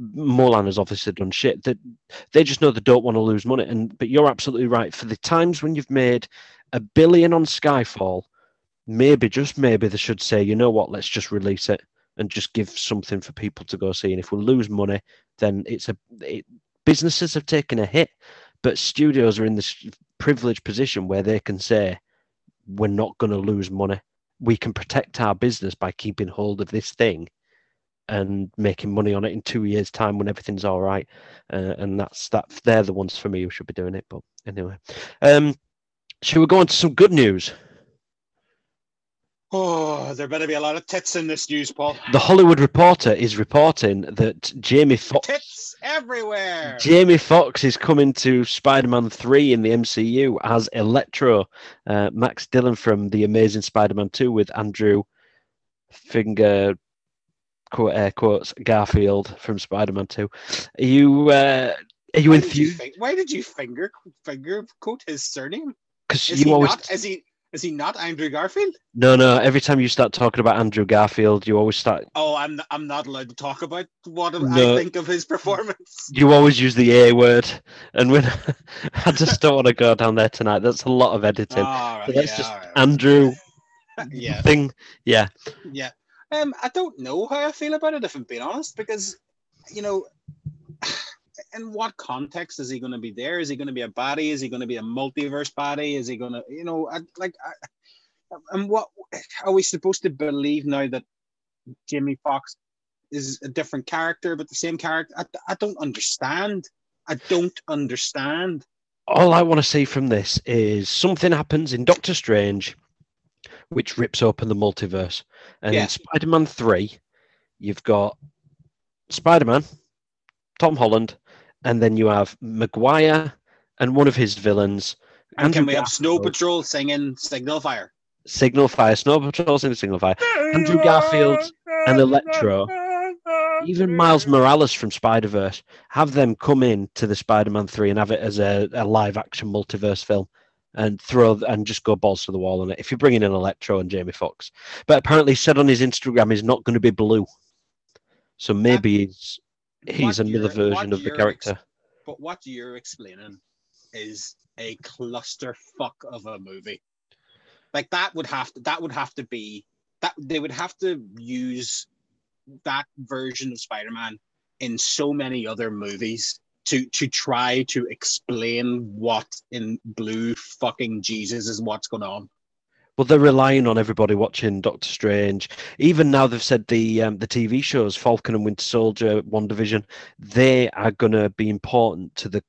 Mulan has obviously done shit. That they, they just know they don't want to lose money. And but you're absolutely right. For the times when you've made a billion on Skyfall, maybe just maybe they should say, you know what, let's just release it and just give something for people to go see. And if we lose money, then it's a it, businesses have taken a hit, but studios are in this privileged position where they can say, we're not going to lose money. We can protect our business by keeping hold of this thing and making money on it in two years' time when everything's all right. Uh, and that's that. They're the ones for me who should be doing it. But anyway, um, should we go on to some good news?
Oh, there better be a lot of tits in this news, Paul.
The Hollywood Reporter is reporting that Jamie Foxx
Tits everywhere.
Jamie Foxx is coming to Spider-Man Three in the MCU as Electro. Uh, Max Dillon from the Amazing Spider-Man Two with Andrew Finger quote air quotes Garfield from Spider-Man Two. Are you uh, are you enthused?
Why did you finger finger quote his surname?
Because you
he
always
not? Is he? Is he not Andrew Garfield?
no no. Every time you start talking about Andrew Garfield, you always start
Oh, I'm I'm not allowed to talk about what
No.
I think of his performance.
you always use the A word, and when I just don't want to go down there tonight. That's a lot of editing.
Right,
So let's
yeah,
just
right.
Andrew
yeah,
thing. Yeah,
yeah. Um, I don't know how I feel about it if I'm being honest, because you know, in what context is he going to be there? Is he going to be a body? Is he going to be a multiverse body? Is he going to, you know, I, like, I, and what are we supposed to believe now that Jimmy Foxx is a different character, but the same character? I, I don't understand. I don't understand.
all I want to see from this is something happens in Doctor Strange, which rips open the multiverse, and
Yeah.
in Spider-Man Three, you've got Spider-Man, Tom Holland, and then you have Maguire and one of his villains.
And
Andrew
can we have Snow
Garfield.
Patrol singing Signal Fire?
Signal Fire, Snow Patrol's in Signal Fire, Andrew Garfield and Electro, even Miles Morales from Spider Verse, have them come in to the Spider Man 3 and have it as a, a live action multiverse film and throw and just go balls to the wall on it. If you're bringing in Electro and Jamie Foxx, but apparently said on his Instagram he's not going to be blue, so maybe he's he's another version of the character.
ex- But what you're explaining is a clusterfuck of a movie. Like that would have to that would have to be that they would have to use that version of Spider-Man in so many other movies to to try to explain what in blue fucking Jesus is what's going on.
Well, they're relying on everybody watching Doctor Strange. Even now, they've said the um, the TV shows Falcon and Winter Soldier, WandaVision, they are going to be important to the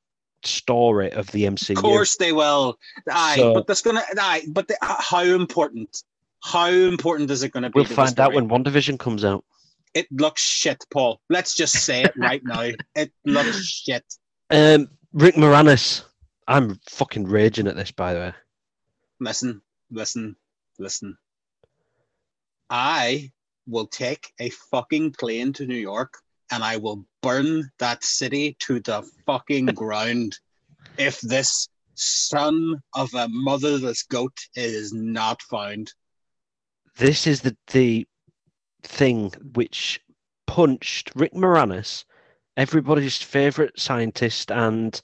story of the MCU.
Of course they will. Aye,
So-
but that's gonna aye, but the, how important? How important is it going to be?
We'll
to
find out when WandaVision comes out.
It looks shit, Paul. Let's just say it right now. It looks shit.
Um, Rick Moranis. I'm fucking raging at this, by the way.
Listen, listen, listen. I will take a fucking plane to New York and I will burn that city to the fucking ground if this son of a motherless goat is not found.
This is the the thing which punched Rick Moranis, everybody's favorite scientist and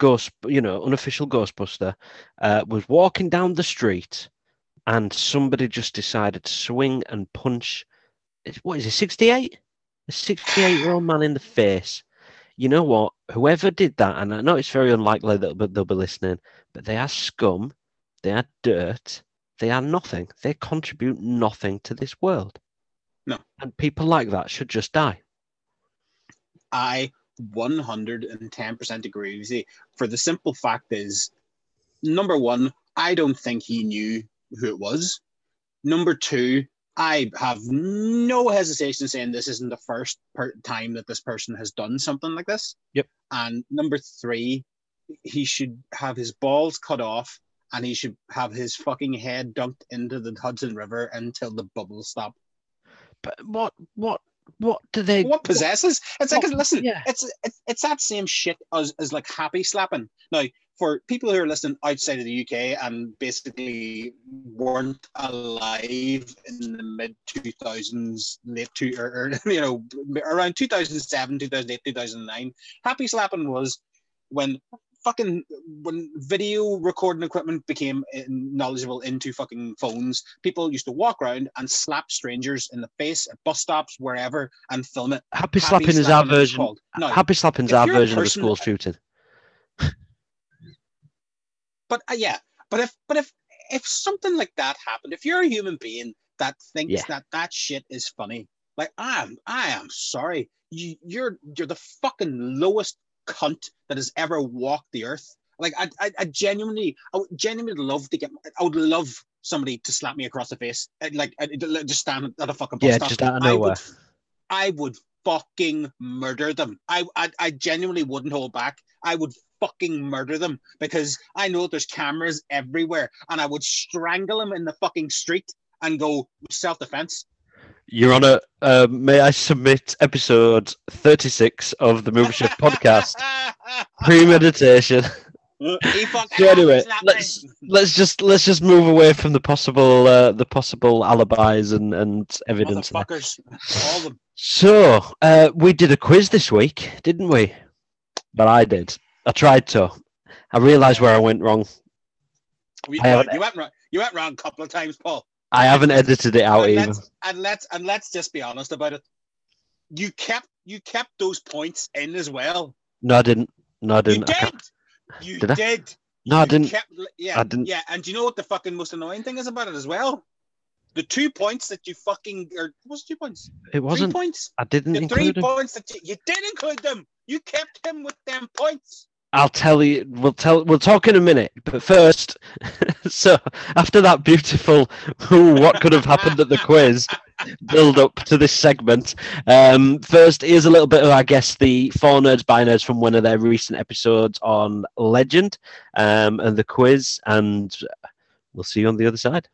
ghost, you know, unofficial Ghostbuster, uh, was walking down the street, and somebody just decided to swing and punch. What is it? Sixty-eight. A sixty-eight-year-old man in the face. You know what? Whoever did that, and I know it's very unlikely that they'll, they'll be listening, but they are scum. They are dirt. They are nothing. They contribute nothing to this world.
No.
And people like that should just die.
I 110% agree with you. For the simple fact is, number one, I don't think he knew who it was. Number two, I have no hesitation saying this isn't the first per- time that this person has done something like this.
Yep.
And number three, he should have his balls cut off and he should have his fucking head dunked into the Hudson River until the bubbles stop.
But what what what do they
What possesses? It's like
What-
listen,
yeah.
it's, it's it's that same shit as, as like happy slapping. Now, for people who are listening outside of the UK and basically weren't alive in the mid two thousands, late two or, or you know around two thousand seven, two thousand eight, two thousand nine, happy slapping was when fucking when video recording equipment became knowledgeable into fucking phones, people used to walk around and slap strangers in the face at bus stops, wherever, and film it.
happy
Happy
slapping is our version.
No.
happy slapping's
if
our version of a
person-
school shooting.
But uh, yeah, but if but if if something like that happened, if you're a human being that thinks
Yeah.
that that shit is funny, like I am, I am sorry, you, you're you're the fucking lowest cunt that has ever walked the earth. Like I, I, I genuinely, I would genuinely love to get. I would love somebody to slap me across the face, I'd like uh, I'd just stand at a fucking bus
Yeah,
stop.
just out of
I
nowhere.
would, I would fucking murder them. I, I, I genuinely wouldn't hold back. I would fucking murder them because I know there's cameras everywhere, and I would strangle them in the fucking street and go self defense.
Your Honour, uh, may I submit episode 36 of the Movie Chef podcast? Premeditation. So anyway, let's let's just let's just move away from the possible uh, the possible alibis and, and evidence. there.
Motherfuckers, all of.
So uh, we did a quiz this week, didn't we? But I did. I tried to. I realised where I went wrong.
You,
I
you went wrong. You went wrong a couple of times, Paul.
I haven't edited it out
and
either.
let's, and let's and let's just be honest about it. You kept you kept those points in as well.
No, I didn't. No, I didn't. I
did. You
Did
did.
No, I didn't.
Kept, yeah,
I didn't.
Yeah, and do you know what the fucking most annoying thing is about it as well? The two points that you fucking or was two points?
It wasn't.
Three points.
I didn't
The three points that you, you did include them. You kept him with them points.
I'll tell you. We'll tell. We'll talk in a minute. But first, so after that beautiful, ooh, what could have happened at the quiz? Build up to this segment. Um, first, here's a little bit of, I guess, the For Nerds By Nerds from one of their recent episodes on Legend, um, and the quiz, and we'll see you on the other side.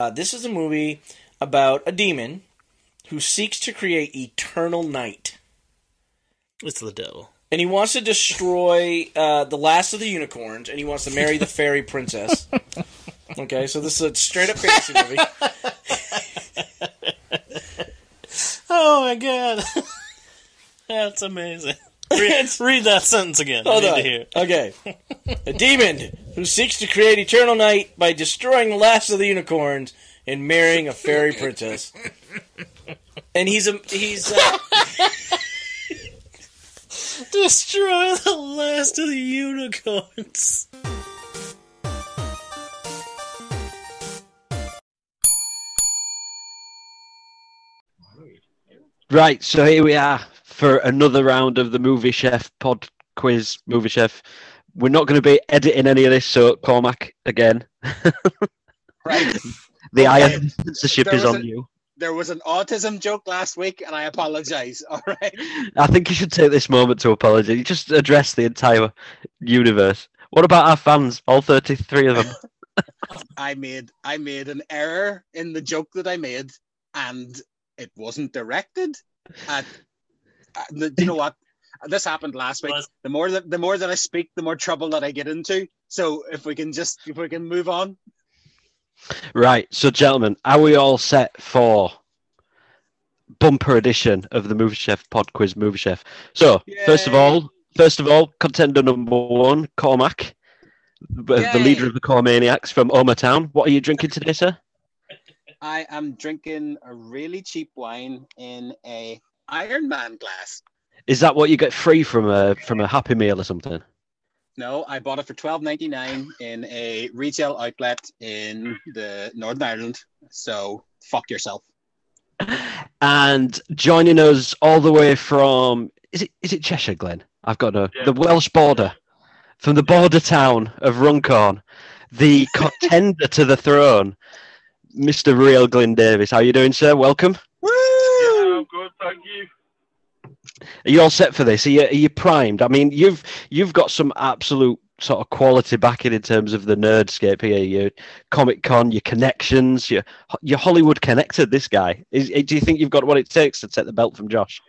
Uh, this is a movie about a demon who seeks to create eternal night.
It's the devil.
And he wants to destroy uh, the last of the unicorns, and he wants to marry the fairy princess. Okay, so this is a straight up fantasy movie.
Oh my god. That's amazing. Read, read that sentence again. I
Hold
need
on. Okay. A demon who seeks to create eternal night by destroying the last of the unicorns and marrying a fairy princess. And he's a he's uh,
Destroy the last of the unicorns.
Right, so here we are for another round of the Movie Chef pod quiz. Movie Chef. We're not going to be editing any of this, so Cormac again.
Right.
The
Okay.
iron censorship
There
is on
a-
you.
There was an autism joke last week, and I apologize. All right.
I think you should take this moment to apologise. You just address the entire universe. What about our fans? All thirty-three of them.
I made I made an error in the joke that I made, and it wasn't directed at. uh, the, you know what? This happened last week. The more that the more that I speak, the more trouble that I get into. So if we can just if we can move on.
Right, so gentlemen, are we all set for bumper edition of the Movie Chef Pod Quiz Movie Chef? So, first of all, first of all, contender number one, Cormac, the the leader of the Core Maniacs from Omagh Town. What are you drinking today, sir?
I am drinking a really cheap wine in a Iron Man glass.
Is that what you get free from a from a Happy Meal or something?
No, I bought it for twelve ninety nine in a retail outlet in the Northern Ireland. So fuck yourself.
And joining us all the way from is it is it Cheshire, Glen? I've got no
Yeah.
the Welsh border, from the border town of Runcorn, the contender to the throne, Mr. Real Glyn Davis. How you doing, sir? Welcome.
Woo!
Yeah, I'm good, thank you.
Are you all set for this? Are you, are you primed? I mean, you've you've got some absolute sort of quality backing in terms of the nerdscape here. Your Comic Con, your connections, your your Hollywood connected. This guy. Is, do you think you've got what it takes to take the belt from Josh?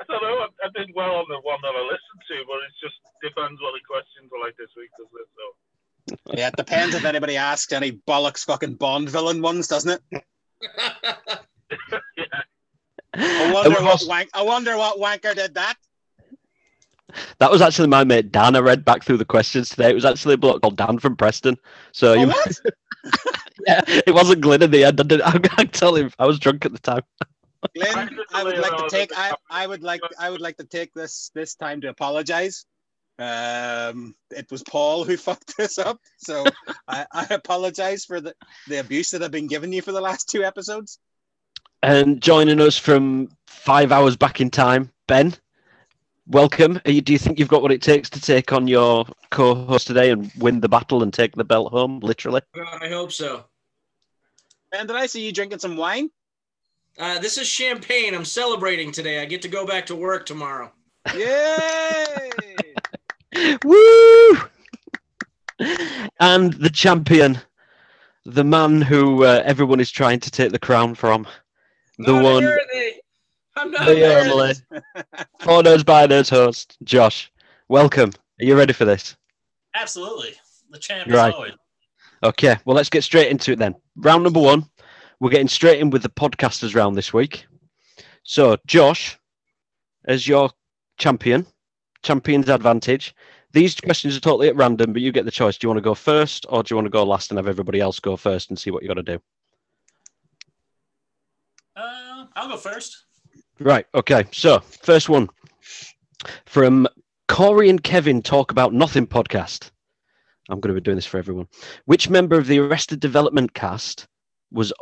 I don't know. I, I did well on the one that I listened to, but it just depends what the questions are like this week, doesn't it? So
Yeah, it depends if anybody asks any bollocks fucking Bond villain ones, doesn't it?
yeah.
I wonder
And
what wank. I wonder what wanker did that.
That was actually my mate Dan. I read back through the questions today. It was actually a bloke called Dan from Preston. So
Oh,
you-
what?
yeah, it wasn't Glyn in the end. I, did, I, I tell him I was drunk at the time.
Glenn, I would like to take. I, I would like. I would like to take this this time to apologize. Um, it was Paul who fucked this up, so I, I apologize for the the abuse that I've been giving you for the last two episodes.
And joining us from five hours back in time, Ben. Welcome. Are you, do you think you've got what it takes to take on your co-host today and win the battle and take the belt home? Literally.
I hope so.
And did I see you drinking some wine?
Uh, this is champagne. I'm celebrating today. I get to go back to work tomorrow.
Yay!
Woo! And the champion, the man who uh, everyone is trying to take the crown from, the
Not
one,
worthy. I'm not
the uh,
worthy.
only, for those by those host, Josh. Welcome. Are you ready for this?
Absolutely. The champ
Right.
is always.
Okay, well, let's get straight into it then. Round number one, we're getting straight in with the podcasters round this week. So, Josh, as your champion, champion's advantage. These questions are totally at random, but you get the choice. Do you want to go first or do you want to go last and have everybody else go first and see what you got to do?
I'll go first.
Right, okay. So, first one from Corey and Kevin Talk About Nothing podcast. I'm going to be doing this for everyone. Which member of the Arrested Development cast was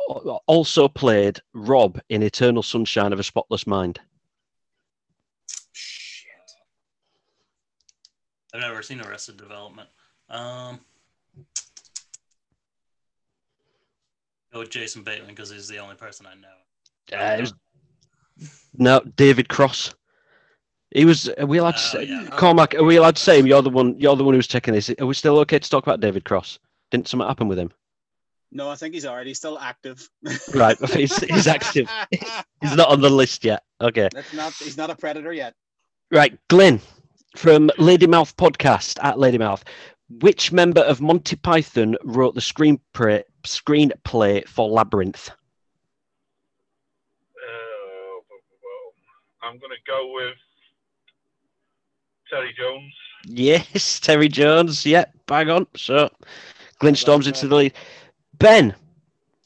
also played Rob in Eternal Sunshine of a Spotless Mind?
Shit. I've never seen Arrested Development. Um, go with Jason Bateman because he's the only person I know.
Uh, it was- no, David Cross. He was. Are we allowed to
Oh,
say,
yeah.
Cormac? Are we allowed to say him? You're the one. You're the one who's checking this. Are we still okay to talk about David Cross? Didn't something happen with him?
no, I think he's already still active.
Right, he's, he's active. He's not on the list yet. Okay.
That's not. He's not a predator yet.
Right, Glenn from Lady Mouth podcast at Lady Mouth. Which member of Monty Python wrote the screenplay screenplay for Labyrinth?
I'm going to go with Terry Jones.
Yes, Terry Jones. Yep, bang on. So, Glenn storms into the lead. Ben,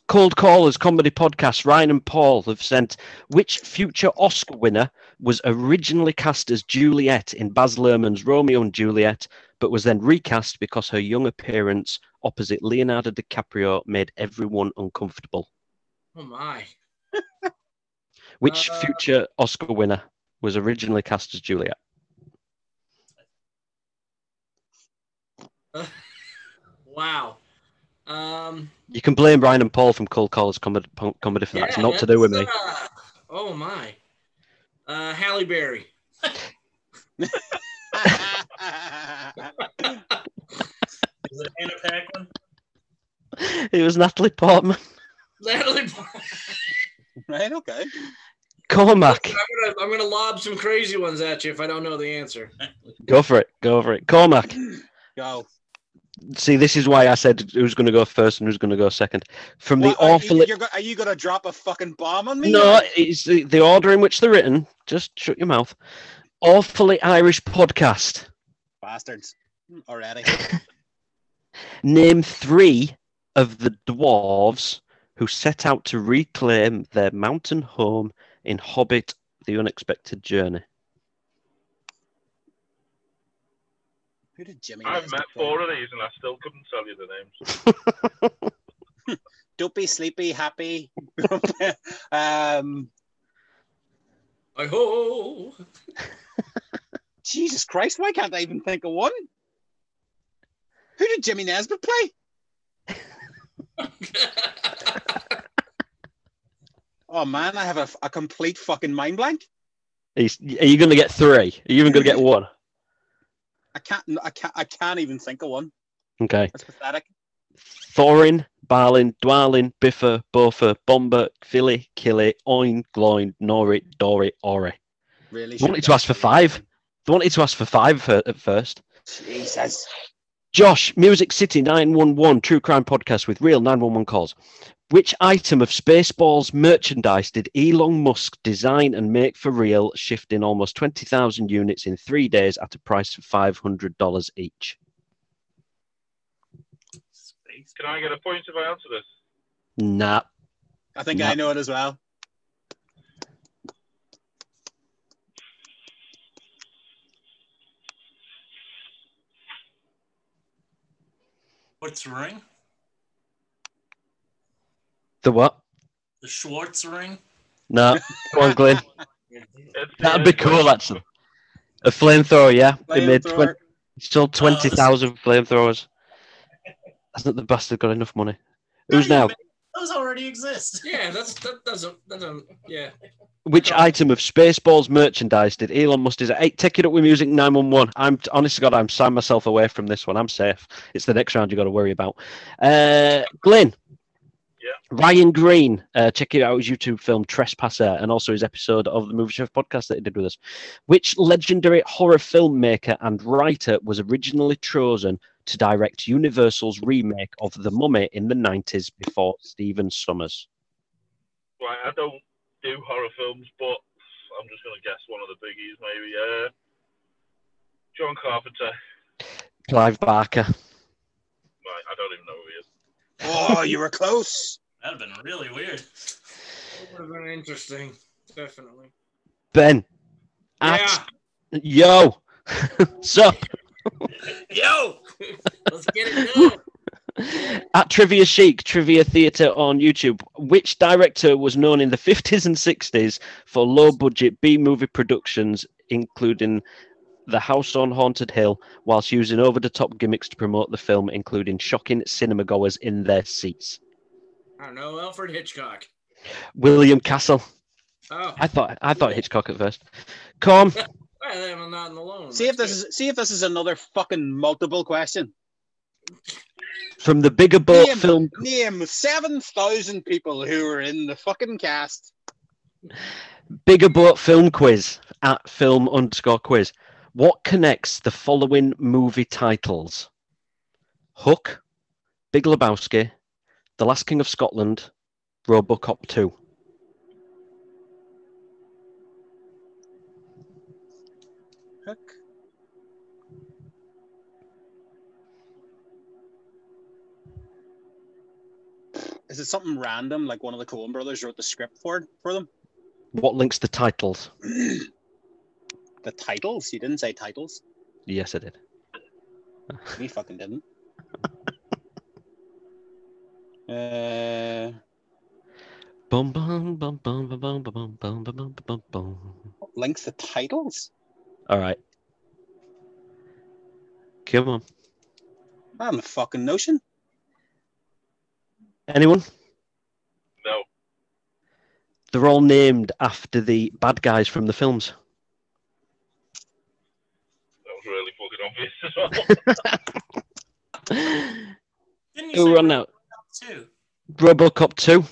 Cold Callers comedy podcast. Ryan and Paul have sent which future Oscar winner was originally cast as Juliet in Baz Luhrmann's Romeo and Juliet, but was then recast because her young appearance opposite Leonardo DiCaprio made everyone uncomfortable.
Oh my.
Which
Uh,
future Oscar winner was originally cast as Juliet?
Wow. Um.
You can blame Ryan and Paul from Cold Callers comedy, comedy for that. It's not to do with me.
uh, oh my. Uh, Halle Berry.
Is it Anna Paquin?
It was Natalie Portman.
Natalie. Portman.
right. Okay.
Cormac.
I'm gonna, I'm gonna lob some crazy ones at you if I don't know the answer.
Go for it. Go for it. Cormac.
Go.
See, this is why I said who's going to go first and who's going to go second. From the
What, are, you,
awful.
you're go- are you gonna drop a fucking bomb on me?
No, it's the, the order in which they're written. Just shut your mouth. Awfully Irish podcast.
Bastards. Already.
Name three of the dwarves who set out to reclaim their mountain home in Hobbit: The Unexpected Journey.
Who did Jimmy?
I've met
play?
four of these and I still couldn't tell you the names.
Don't be sleepy, happy. um,
Like, oh,
Jesus Christ, why can't I even think of one? Who did Jimmy Nesbitt play? Oh man, I have a, a complete fucking mind blank.
Are you, are you going to get three? Are you even going to get one?
I can't. I can't. I can't even think of one.
Okay.
That's pathetic.
Thorin, Balin, Dwalin, Bifur, Bofur, Bombur, Fili, Kili, Oin, Gloin, Nori, Dori, Ori.
Really.
They wanted to ask for five. They wanted to ask for five at first.
Jesus.
Josh, Music City 911, True Crime Podcast with real 911 calls. Which item of Spaceballs merchandise did Elon Musk design and make for real, shifting almost 20,000 units in three days at a price of $500 each?
Space.
Can I get a point if I answer this?
Nah.
I think
Yeah.
I know it as well.
What's ring?
The what?
The Schwartz ring?
No. Go on, Glenn. That'd be cool, actually. A flamethrower, yeah. They made
Flamethrower.
20, sold 20,000 flamethrowers. Hasn't the bastard got enough money? Who's now?
Those already exist.
Yeah, that's that doesn't that doesn't yeah.
Which item of Spaceballs merchandise did Elon Musk design? Hey, take it up with Music 911. I'm honest to God, I'm signing myself away from this one. I'm safe. It's the next round you got to worry about. Uh, Glenn.
Yeah.
Ryan Green. Uh, check it out his YouTube film Trespasser and also his episode of the Movie Chef podcast that he did with us. Which legendary horror filmmaker and writer was originally chosen to direct Universal's remake of The Mummy in the 90s before Stephen Sommers?
Right, I don't do horror films, but I'm just going to guess one of the biggies, maybe. Uh, John Carpenter.
Clive Barker.
Right, I don't even know who he is.
Oh, you were close.
That'd have been really weird.
That would have been interesting. Definitely.
Ben.
Yeah.
At, yo. Sup?
Yo! Let's get it done.
At Trivia Chic, Trivia Theatre on YouTube, which director was known in the 50s and 60s for low budget B movie productions, including The House on Haunted Hill, whilst using over the top gimmicks to promote the film, including shocking cinema goers in their seats?
I don't know, Alfred Hitchcock.
William Castle.
Oh,
I thought I thought Hitchcock at first. Come.
I am not alone.
See if this is see if this is another fucking multiple question.
From the Bigger Boat
Name,
film
name seven thousand people who were in the fucking cast.
Bigger Boat Film Quiz at film underscore quiz. What connects the following movie titles? Hook, Big Lebowski, The Last King of Scotland, Robocop 2.
Hook. Is it something random like one of the Coen brothers wrote the script for for them?
What links the titles?
The titles? You didn't say titles.
Yes, I did.
We fucking didn't. Uh,
Bum bum bum bum bum bum bum bum bum bum bum bum.
links the titles.
All right. Come on.
I have a fucking notion.
Anyone?
No.
They're all named after the bad guys from the films.
That was really fucking obvious as well.
You
Who run out?
Two.
Robocop 2.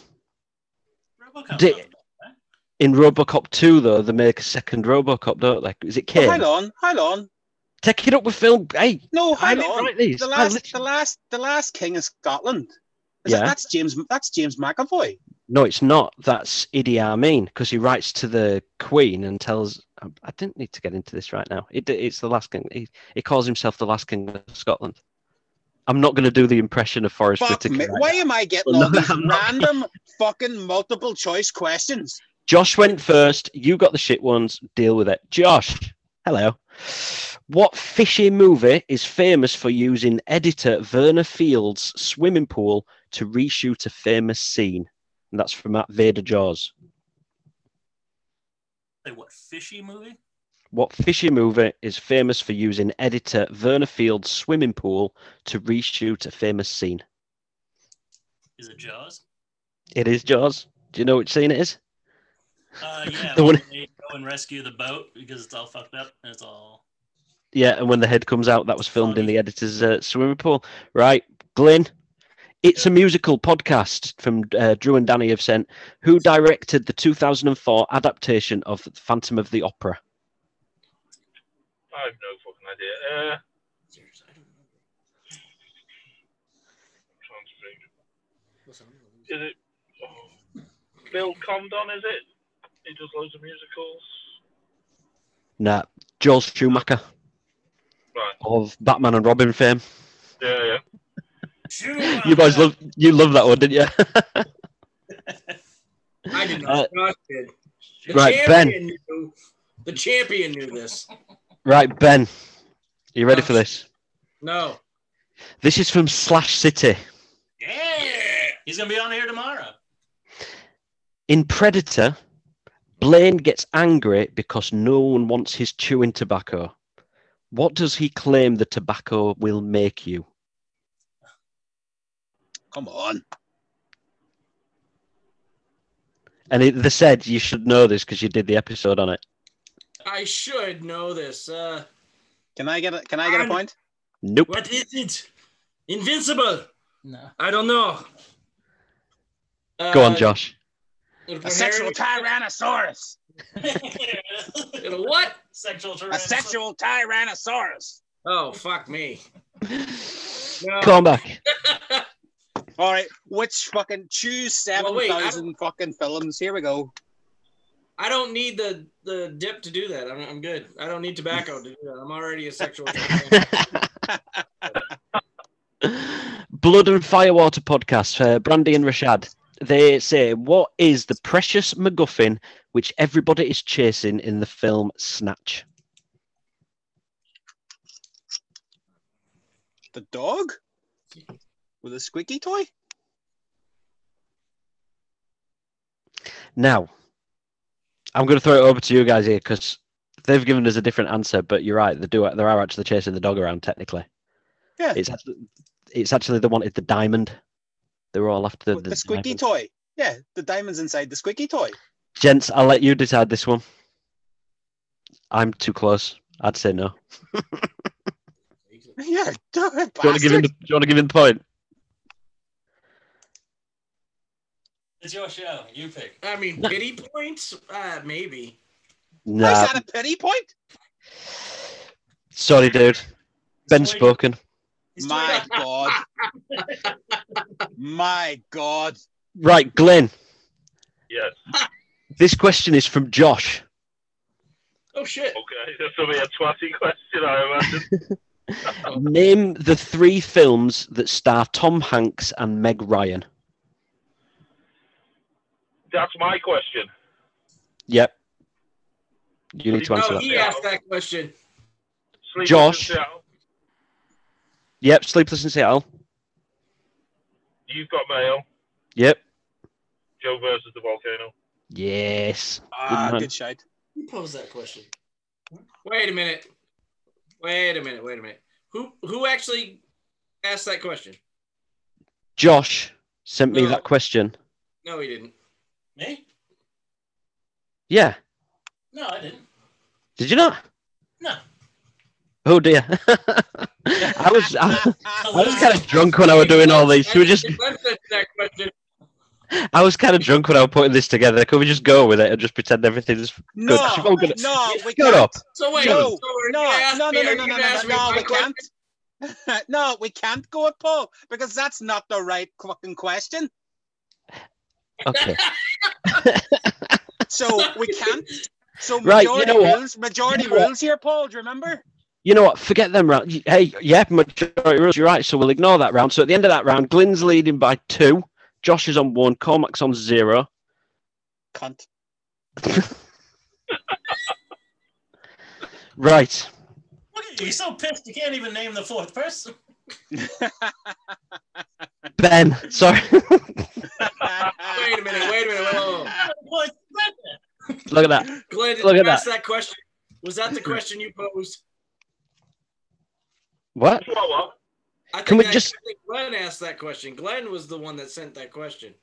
RoboCop.
Di-
sounds.
In Robocop 2, though, they make a second Robocop, don't they? Is it
Oh,
Kane?
hang on, hang on.
Take it up with film. Hey,
No,
I
hang
didn't
on.
write these.
The last,
literally-
the last, the last king of Scotland. Is that,
Yeah.
that's James. That's James McAvoy.
no, it's not. That's Idi Amin because he writes to the Queen and tells. I, I didn't need to get into this right now. It, it's the last king. He, he calls himself the last king of Scotland. I'm not going to do the impression of Forrest
Fuck
Whitaker.
me.
right
Why
now.
am I getting
No,
all these
I'm not.
random fucking multiple choice questions?
Josh went first. You got the shit ones. Deal with it. Josh, hello. What fishy movie is famous for using editor Verna Field's swimming pool to reshoot a famous scene? And that's from at Vader Jaws.
Say what fishy movie?
What fishy movie is famous for using editor Verna Field's swimming pool to reshoot a famous scene?
Is it Jaws?
It is Jaws. Do you know which scene it is?
Uh, yeah.
The one-
they go and rescue the boat because it's all fucked up and it's all.
Yeah, and when the head comes out, that was filmed in the editor's uh, swimming pool. Right, Glenn. It's a musical podcast from uh, Drew and Danny have sent. Who directed the 2004 adaptation of Phantom of the Opera?
I have no fucking idea. Uh,
Seriously, I don't remember.
trying to think. Is it oh, Bill Condon? Is it? He does loads of musicals.
Nah, Joel Schumacher
Right.
of Batman and Robin fame.
Yeah, yeah.
You guys love you love that one, didn't you?
I did
Uh,
not. Josh did. The
right, Ben.
Knew, the champion knew this.
Right, Ben. are You ready for this?
No.
This is from Slash City.
Yeah. He's gonna be on here tomorrow.
In Predator, Blaine gets angry because no one wants his chewing tobacco. What does he claim the tobacco will make you?
Come on.
And it, they said you should know this because you did the episode on it.
I should know this. Uh,
Can I get a Can I get a
I'm-
point?
Nope.
what is it? Invincible.
No.
I don't know. Uh,
Go on, Josh.
A sexual tyrannosaurus.
What?
Sexual
A
tyrannosaurus.
sexual tyrannosaurus.
Oh, fuck me. No.
Come back.
All right, which fucking choose seven thousand
Well, wait, I
thousand fucking films? Here we go.
I don't need the, the dip to do that. I'm, I'm good. I don't need tobacco to do that. I'm already a sexual.
Blood and Firewater podcast, uh, Brandy and Rashad. They say, What is the precious MacGuffin which everybody is chasing in the film Snatch?
The dog with a squeaky toy.
Now, I'm going to throw it over to you guys here because they've given us a different answer, but you're right. They do. They are actually chasing the dog around. Technically,
Yeah.
it's actually, it's actually they wanted the diamond. They were all after
With
the,
the squeaky
diamond.
toy. Yeah, the diamonds inside the squeaky toy.
Gents, I'll let you decide this one. I'm too close. I'd say no.
Yeah, do it,
you want to give him the, do you want to give him the point?
It's your show. You pick.
I mean, pity points? Uh, maybe.
Nah.
Is that a pity point?
Sorry, dude. Ben
He's
spoken.
My God. My God.
Right, Glenn.
Yes.
This question is from Josh.
Oh, shit.
Okay. This will be a twatty question, I imagine.
Name the three films that star Tom Hanks and Meg Ryan.
That's my question.
Yep. You need to answer
No,
that.
he asked that question.
Sleepless
Josh.
in Seattle.
Yep. Sleepless in Seattle.
You've got mail.
Yep.
Joe versus the volcano.
Yes.
Ah,
man.
good shade.
Who posed that question? Wait a minute. Wait a minute. Wait a minute. Who who actually asked that question?
Josh sent me
No.
that question.
No, he didn't.
Me?
Yeah.
No, I didn't.
Did you not?
No.
Oh dear. I was I, I was kind of drunk when I was doing all these. Should we just?
Let's answer that question.
I was kind of drunk when I was putting this together. Could we just go with it and just pretend everything's
No,
Good. She's all gonna-
no, we
Shut
can't.
up.
So wait,
No,
so
No,
you gonna ask
no, no, no, no, no, no, no, no, we can't. no, we can't go at Paul because that's not the right fucking question.
okay.
So we can't. So
Right, you
majority
know what?
rules, majority
You know what?
here, Paul. Do you remember?
You know what? Forget them round. Hey, yeah, majority rules. You're right. So we'll ignore that round. So at the end of that round, Glenn's leading by two. Josh is on one. Cormac's on zero.
Cunt.
Right.
Look at you. You're so pissed you can't even name the fourth person.
Ben. Sorry.
Wait a minute. Wait a minute. Whoa, whoa, whoa.
Look at that.
Glenn,
Look at
ask that. question. Was that the question you posed?
What?
What, what?
I think
Can we
that-
just-
I think Glenn asked that question. Glenn was the one that sent that question.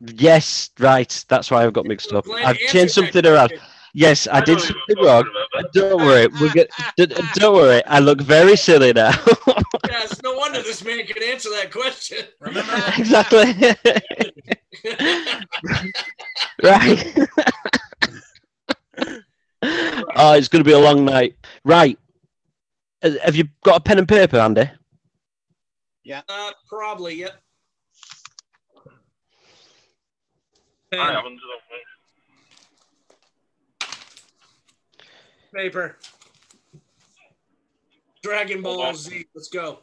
Yes, right. That's why I've got mixed up.
Glenn
I've changed something around. Yes, I
I
did something wrong. Don't worry, we'll get. d- d- Don't worry, I look very silly now.
Yes, wonder this man could answer that question.
Remember
exactly. right. oh, it's going to be a long night. Right. Have you got a pen and paper, Andy?
uh, probably, yep.
I
Pen,
haven't. I don't
paper. Dragon Ball Z. Let's go.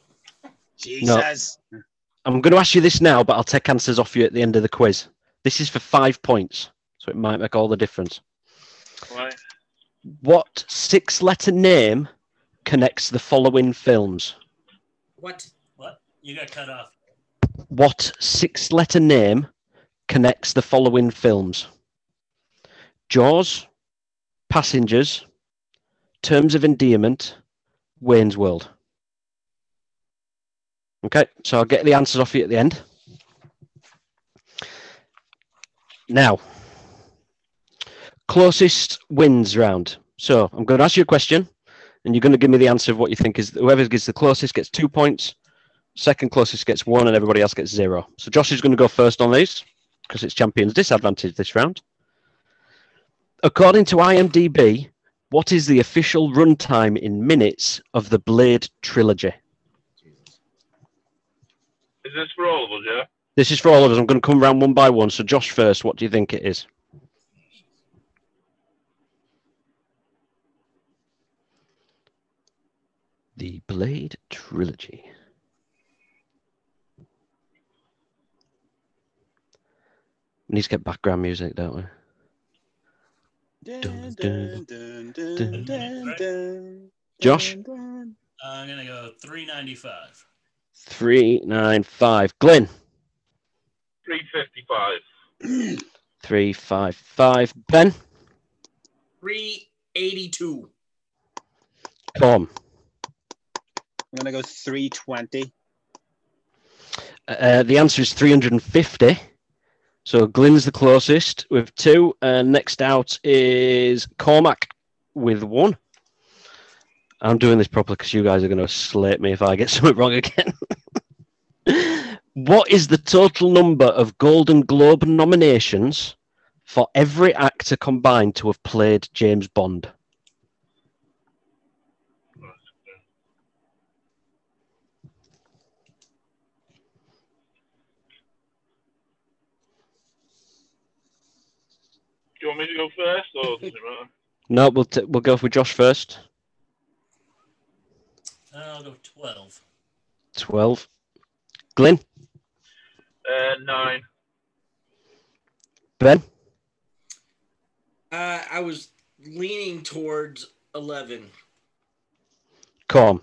Jesus.
I'm going to ask you this now, but I'll take answers off you at the end of the quiz. This is for five points, so it might make all the difference.
Right.
What six letter name connects the following films?
What?
What? You got cut off.
What six letter name connects the following films? Jaws, Passengers, Terms of Endearment, Wayne's World. Okay, so I'll get the answers off you at the end. Now, closest wins round. So I'm going to ask you a question, and you're going to give me the answer of what you think is. Whoever gets the closest gets two points. Second closest gets one, and everybody else gets zero. So Josh is going to go first on these because it's champions disadvantage this round. According to IMDb, what is the official runtime in minutes of the Blade trilogy?
Is this for all of us? Yeah.
This is for all of us. I'm going to come round one by one. So Josh first. What do you think it is? The Blade trilogy. We need to get background music, don't we?
Dun,
Dun,
dun, dun, dun, dun, dun,
Josh?
dun, dun.
I'm gonna go 395.
Three nine five. Glyn.
Three fifty-five.
Three five five. Ben.
382.
Tom.
I'm gonna go 320.
Uh, the answer is 350. So Glyn's the closest with two. And next out is Cormac with one. I'm doing this properly because you guys are going to slate me if I get something wrong again. what is the total number of Golden Globe nominations for every actor combined to have played James Bond?
Do you want me to go first, or does it matter?
No, we'll, t- we'll go for Josh first.
I'll go 12.
12. Glyn?
Uh, nine.
Ben?
Uh, I was leaning towards 11.
Corm?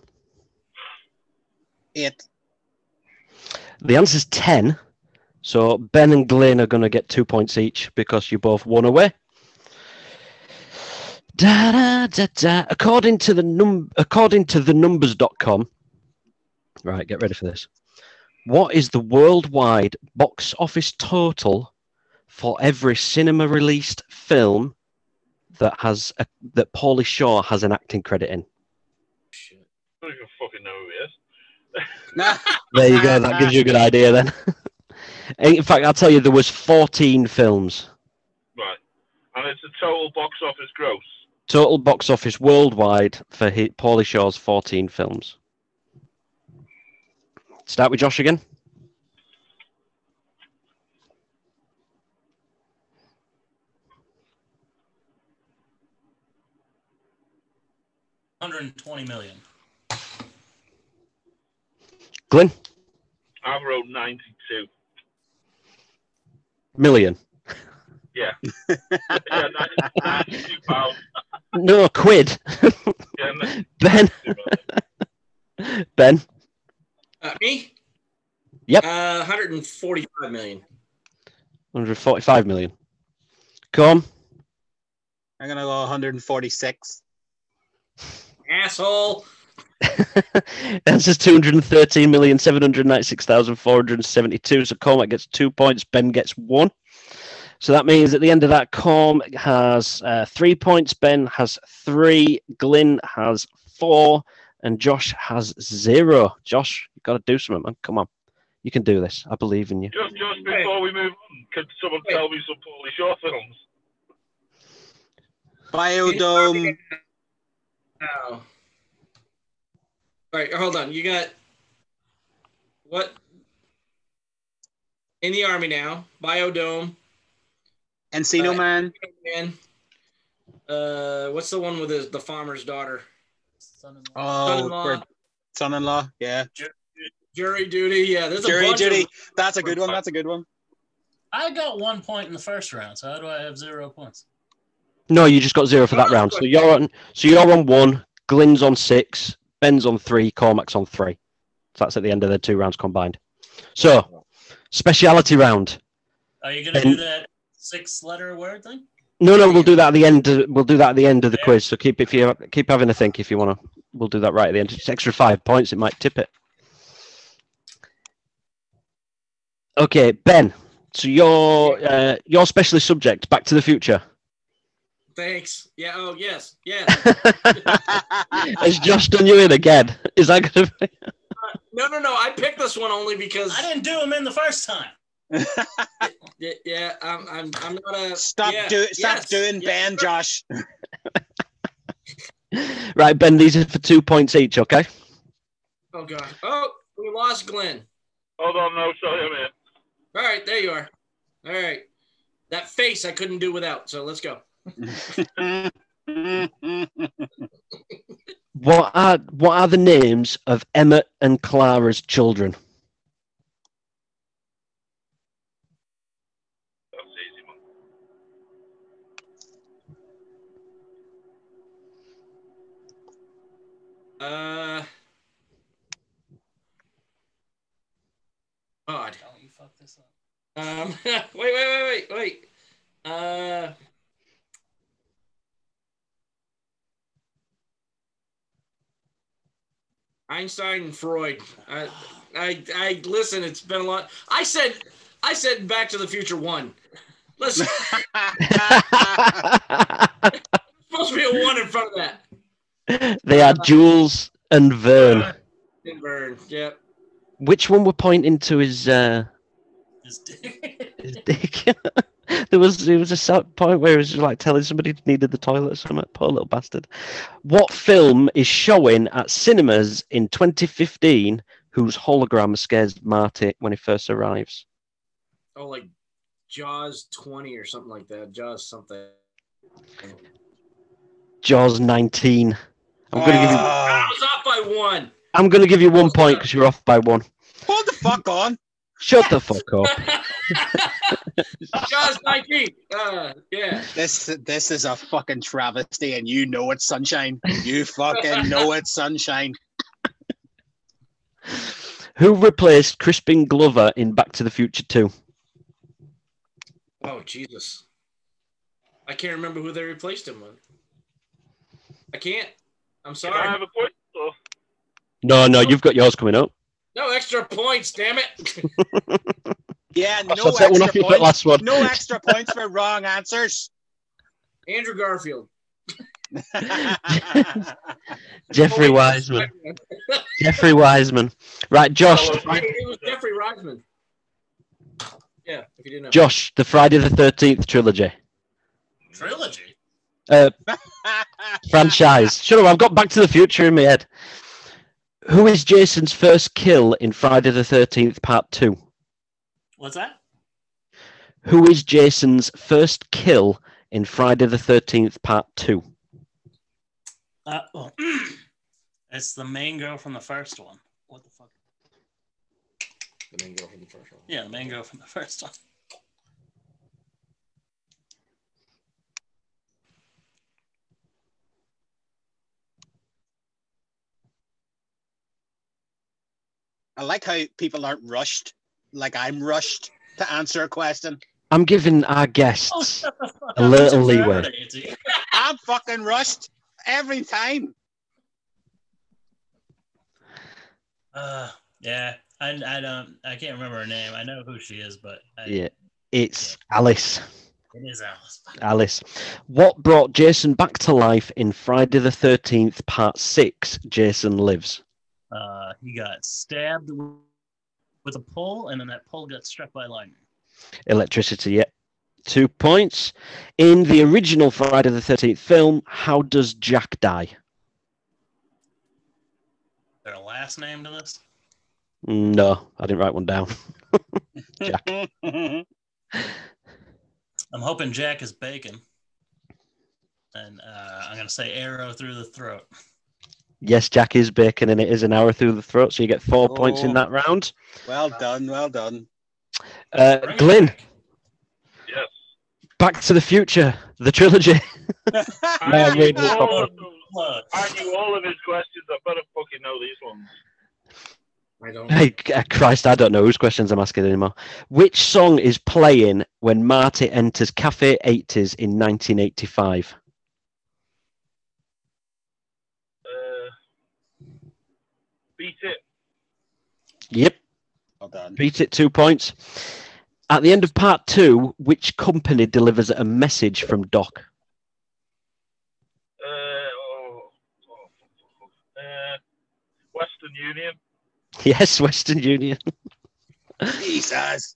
Eight.
The answer's 10. So Ben and Glyn are going to get two points each because you both won away. Da, da, da, da. According to the num according to the numbers.com. Right, get ready for this. What is the worldwide box office total for every cinema released film that has a, that Pauly Shore has an acting credit in?
Shit.
I don't even fucking know who he is.
There you go. That gives you a good idea then. In fact, I'll tell you, there was 14 films.
Right. And it's the total box office gross.
Total box office worldwide for hi- Pauly Shore's 14 films. Start with Josh again.
Hundred and twenty million.
Glyn,
I wrote 92.
million.
Yeah. yeah, 92 pounds.
No, quid.
Yeah, n-
ben, Ben,
Uh, me?
Yep.
Uh, 145 million.
145 million. Come.
I'm gonna go 146.
Asshole.
That's answer's 213,796,472. So Cormac gets two points, Ben gets one. So that means at the end of that, Corm has uh, three points, Ben has three, Glyn has four, and Josh has zero. Josh, you've got to do something, man. Come on. You can do this. I believe in you.
Just, just before we move on, could someone tell me some Pauly Shore films?
Biodome.
Now. All right, hold on. You got what? In the army now. Biodome.
Encino
Uh,
Man.
Man. Uh, what's the one with his, the farmer's daughter?
Son-in-law.
Oh,
Son-in-law.
son-in-law. Yeah.
Jury duty. Yeah, there's a
Jury
bunch
duty.
Of,
That's a good one. That's a good one.
I got one point in the first round, so how do I have zero points?
No, you just got zero for that round. So you're on. So you're on one. Glyn's on six. Ben's on three. Cormac's on three. So that's at the end of the two rounds combined. So speciality round.
Are you gonna do that six-letter word thing?
No, no, we'll do that at the end. uh, We'll do that at the end of the quiz. So keep if you keep having a think if you want to. We'll do that right at the end. It's extra five points. It might tip it. Okay, Ben. So your uh, your specialist subject, Back to the Future.
thanks. Yeah. Oh yes. Yes.
Has Josh done you in again? Is that gonna? Be...
no, no, no. I picked this one only because.
I didn't do him in the first time.
Yeah, yeah I'm, I'm, I'm not a.
Stop
yeah,
do stop
yes,
doing
yeah.
Ben, Josh.
Right, Ben. These are for two points each. Okay.
Oh god. Oh, we lost Glyn.
Hold on, no, sorry, I'm here.
All right, there you are. All right. That face I couldn't do without. So let's go.
What are what are the names of Emmett and Clara's children?
Uh. God.
Don't you fuck this up.
Um. wait, wait, wait, wait, wait. Uh. Einstein and Freud. I, I, I listen. It's been a lot. I said, I said, Back to the Future one. Let's supposed to be a one in front of that.
they are Jules and Verne.
In Burn. Yep.
Which one were pointing to his uh,
This dick.
his dick? there was there was a point where he was like telling somebody needed the toilet or something. Poor little bastard. What film is showing at cinemas in 2015 whose hologram scares Marty when he first arrives?
Oh, like Jaws 20 or something like that. Jaws something.
Jaws 19. I'm gonna give you
I
Oh,
was off by one.
I'm gonna give you one point because you're off by one.
hold the fuck on.
Shut the fuck up.
Jaws 19. Uh, yeah.
This this is a fucking travesty, and you know it's sunshine. You fucking know it's sunshine.
Who replaced Crispin Glover in Back to the Future 2?
Oh, Jesus. I can't remember who they replaced him with. I can't. I'm
Can I have a point? Or...
No, no, you've got yours coming up.
No extra points, damn it.
Yeah, no
I'll one off
extra
you for the
points.
last one.
No extra points for wrong answers.
Andrew Garfield.
Jeffrey Weissman. Jeffrey Weissman. Right, Josh.
Hello.
the
It was Jeffrey Reisman. Yeah, if you didn't know.
Josh, the Friday the Thirteenth trilogy
Trilogy.
Uh, franchise. Shut up! I've got Back to the Future in my head. Who is Jason's first kill in Friday the Thirteenth Part Two?
What's that?
Who is Jason's first kill in Friday the Thirteenth Part Two?
Uh, well, it's the main girl from the first one. What the fuck?
The main girl from the first one.
Yeah, the main girl from the first one.
I like how people aren't rushed, like I'm rushed to answer a question.
I'm giving our guests
shut the fuck
A little leeway.
I'm fucking rushed every time.
Uh, yeah. I, I don't. I can't remember her name. I know who she is, but I,
Yeah, it's Alice.
it is Alice.
Alice. What brought Jason back to life in Friday the 13th, Part 6, Jason Lives?
Uh, he got stabbed with a pole, and then that pole got struck by lightning.
Electricity, yep. Two points. In the original Friday the 13th film, how does Jack die?
Is there a last name to this?
No, I didn't write one down. Jack.
I'm hoping Jack is Bacon. And uh, I'm gonna say arrow through the throat.
Yes, Jack is Bacon, and it is an hour through the throat, so you get four points in
Oh.
that round.
well done, well done.
Uh, Glyn,
back.
Yes.
Back to the Future, the trilogy.
I, knew all of those- I knew all of his questions. I better fucking know these ones.
I don't.
Hey, uh, Christ, I don't know whose questions I'm asking anymore. Which song is playing when Marty enters Cafe 80s in 1985?
Uh, beat it.
Yep,
Well done.
beat it two points. At the end of part two, which company delivers a message from Doc?
Uh, oh, oh, uh, Western Union.
Yes, Western Union.
Jesus.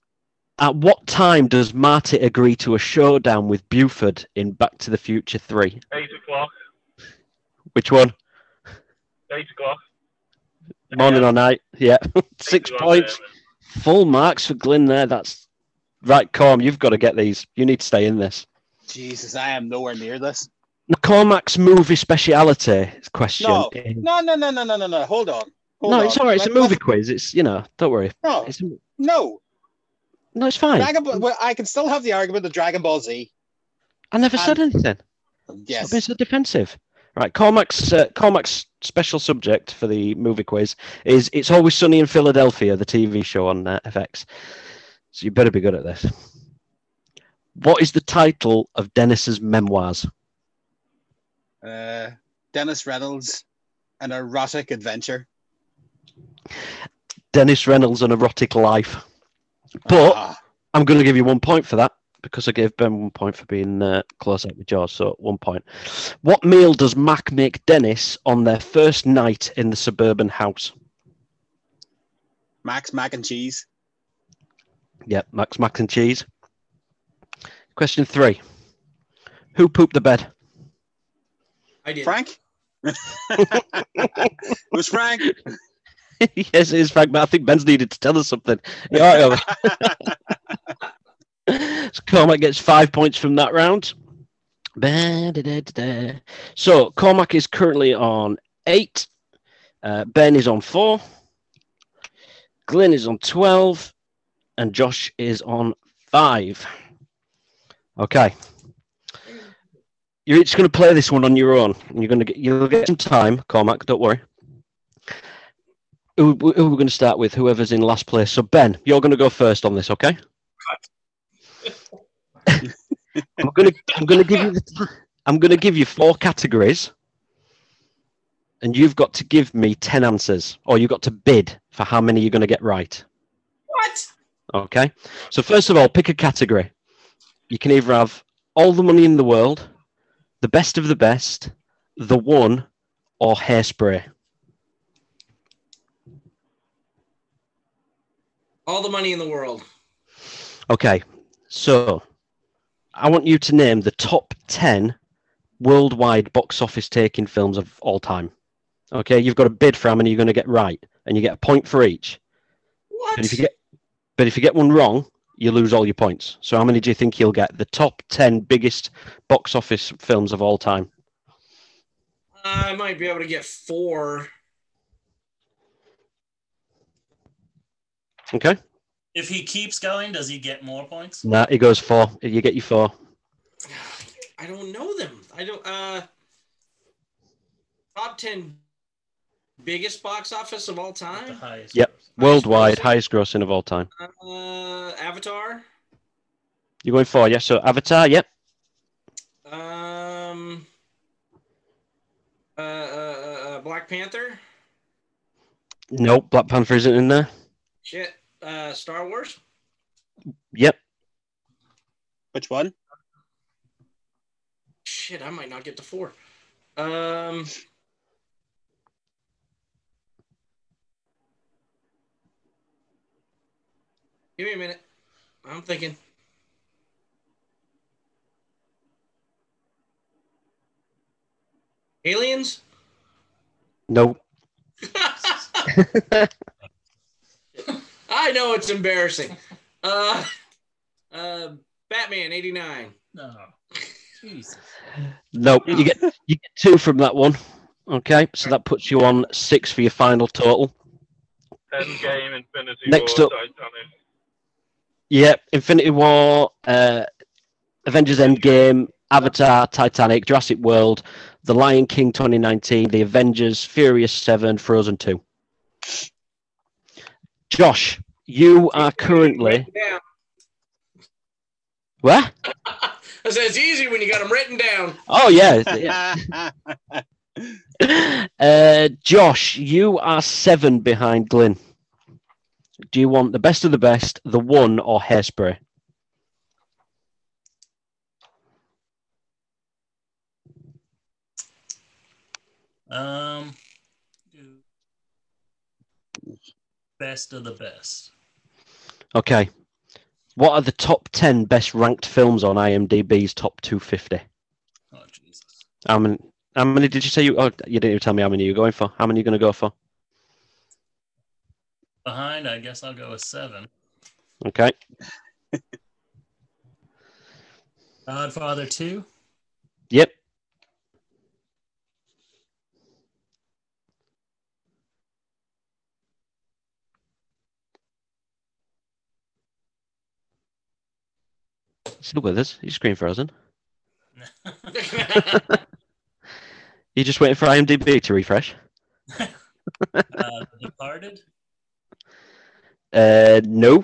At what time does Marty agree to a showdown with Buford in Back to the Future 3?
Eight o'clock.
Which one?
Eight o'clock.
Morning or night? Yeah. Six
o'clock,
points. Full marks for Glyn there. That's right, Corm. You've got to get these. You need to stay in this.
Jesus, I am nowhere near this.
Cormac's movie speciality question.
No, no, no, no, no, no, no, no. Hold on. Hold
no,
on.
it's all right. It's a movie
let-
quiz. It's you know. Don't worry.
No,
It's a-
no.
no, it's fine.
Dragon Ball, well, I can still have the argument of Dragon Ball Z.
I never said anything.
Yes.
Stop being so defensive. Right, Cormac's uh, Cormac's special subject for the movie quiz is "It's Always Sunny in Philadelphia," the TV show on uh, FX. So you better be good at this. What is the title of Dennis's memoirs?
Uh, Dennis Reynolds, an erotic adventure.
Dennis Reynolds' An Erotic Life. But
Ah,
I'm going to give you one point for that because I gave Ben one point for being uh, close up with George. So one point. What meal does Mac make Dennis on their first night in the suburban house?
Max mac and cheese.
Yep, Max Mac and cheese. Question three. Who pooped the bed?
I did.
Frank. it was Frank.
yes, it is Frank, but I think Ben's needed to tell us something. Yeah, all right. so Cormac gets five points from that round. So Cormac is currently on eight. Uh, ben is on four. Glyn is on 12. And Josh is on five. Okay. You're each going to play this one on your own. and You're going to get you'll get some time, Cormac. Don't worry. Who, who we're going to start with? Whoever's in last place. So Ben, you're going to go first on this, okay? I'm going to I'm to give you the, I'm to give you four categories, and you've got to give me ten answers, or you've got to bid for how many you're going to get right.
What?
Okay. So first of all, pick a category. You can either have all the money in the world, the best of the best, the one, or hairspray.
All the money in the world.
Okay. So I want you to name the top 10 worldwide box office taking films of all time. Okay, you've got a bid for how many you're going to get right, and you get a point for each.
What?
But if you get, but if you get one wrong, you lose all your points. So how many do you think you'll get? The top 10 biggest box office films of all time.
I might be able to get four.
Okay.
If he keeps going, does he get more points?
Nah, he goes four. You get your four.
I don't know them. I don't. Uh, top ten biggest box office of all
The
time.
highest.
Yep. Worldwide,
grossing?
highest grossing of all time.
Uh, Avatar.
You're going four, yeah? So Avatar, yep.
Um. Uh, uh, uh, uh, Black Panther.
Nope, Black Panther isn't in there.
Shit. Uh, Star Wars.
Yep.
Which one?
Shit, I might not get to four. Um. Give me a minute. I'm thinking. Aliens?
Nope.
I know it's embarrassing. Uh, uh, Batman '89.
No. Jesus.
Nope. You get you get two from that one. Okay, so that puts you on six for your final total.
Endgame, Infinity
Next
War,
up.
Titanic.
Yep, Infinity War, uh, Avengers Endgame, Avatar, Titanic, Jurassic World, The Lion King 2019, The Avengers, Furious 7, Frozen 2. Josh, you are currently.
Written down.
What?
I said it's easy when you got them written down.
Oh, yeah. yeah. uh, Josh, you are seven behind Glyn. Do you want the best of the best, the one, or hairspray?
Um, best of the best.
Okay. What are the top 10 best ranked films on IMDb's top 250?
Oh Jesus.
How many, how many did you say you? Oh, you didn't even tell me how many you're going for. How many are you going to go for?
Behind, I guess I'll go with seven.
Okay.
Godfather two.
Yep. Still with us? Your screen frozen. You just waiting for IMDb to refresh?
uh, Departed.
Uh, no.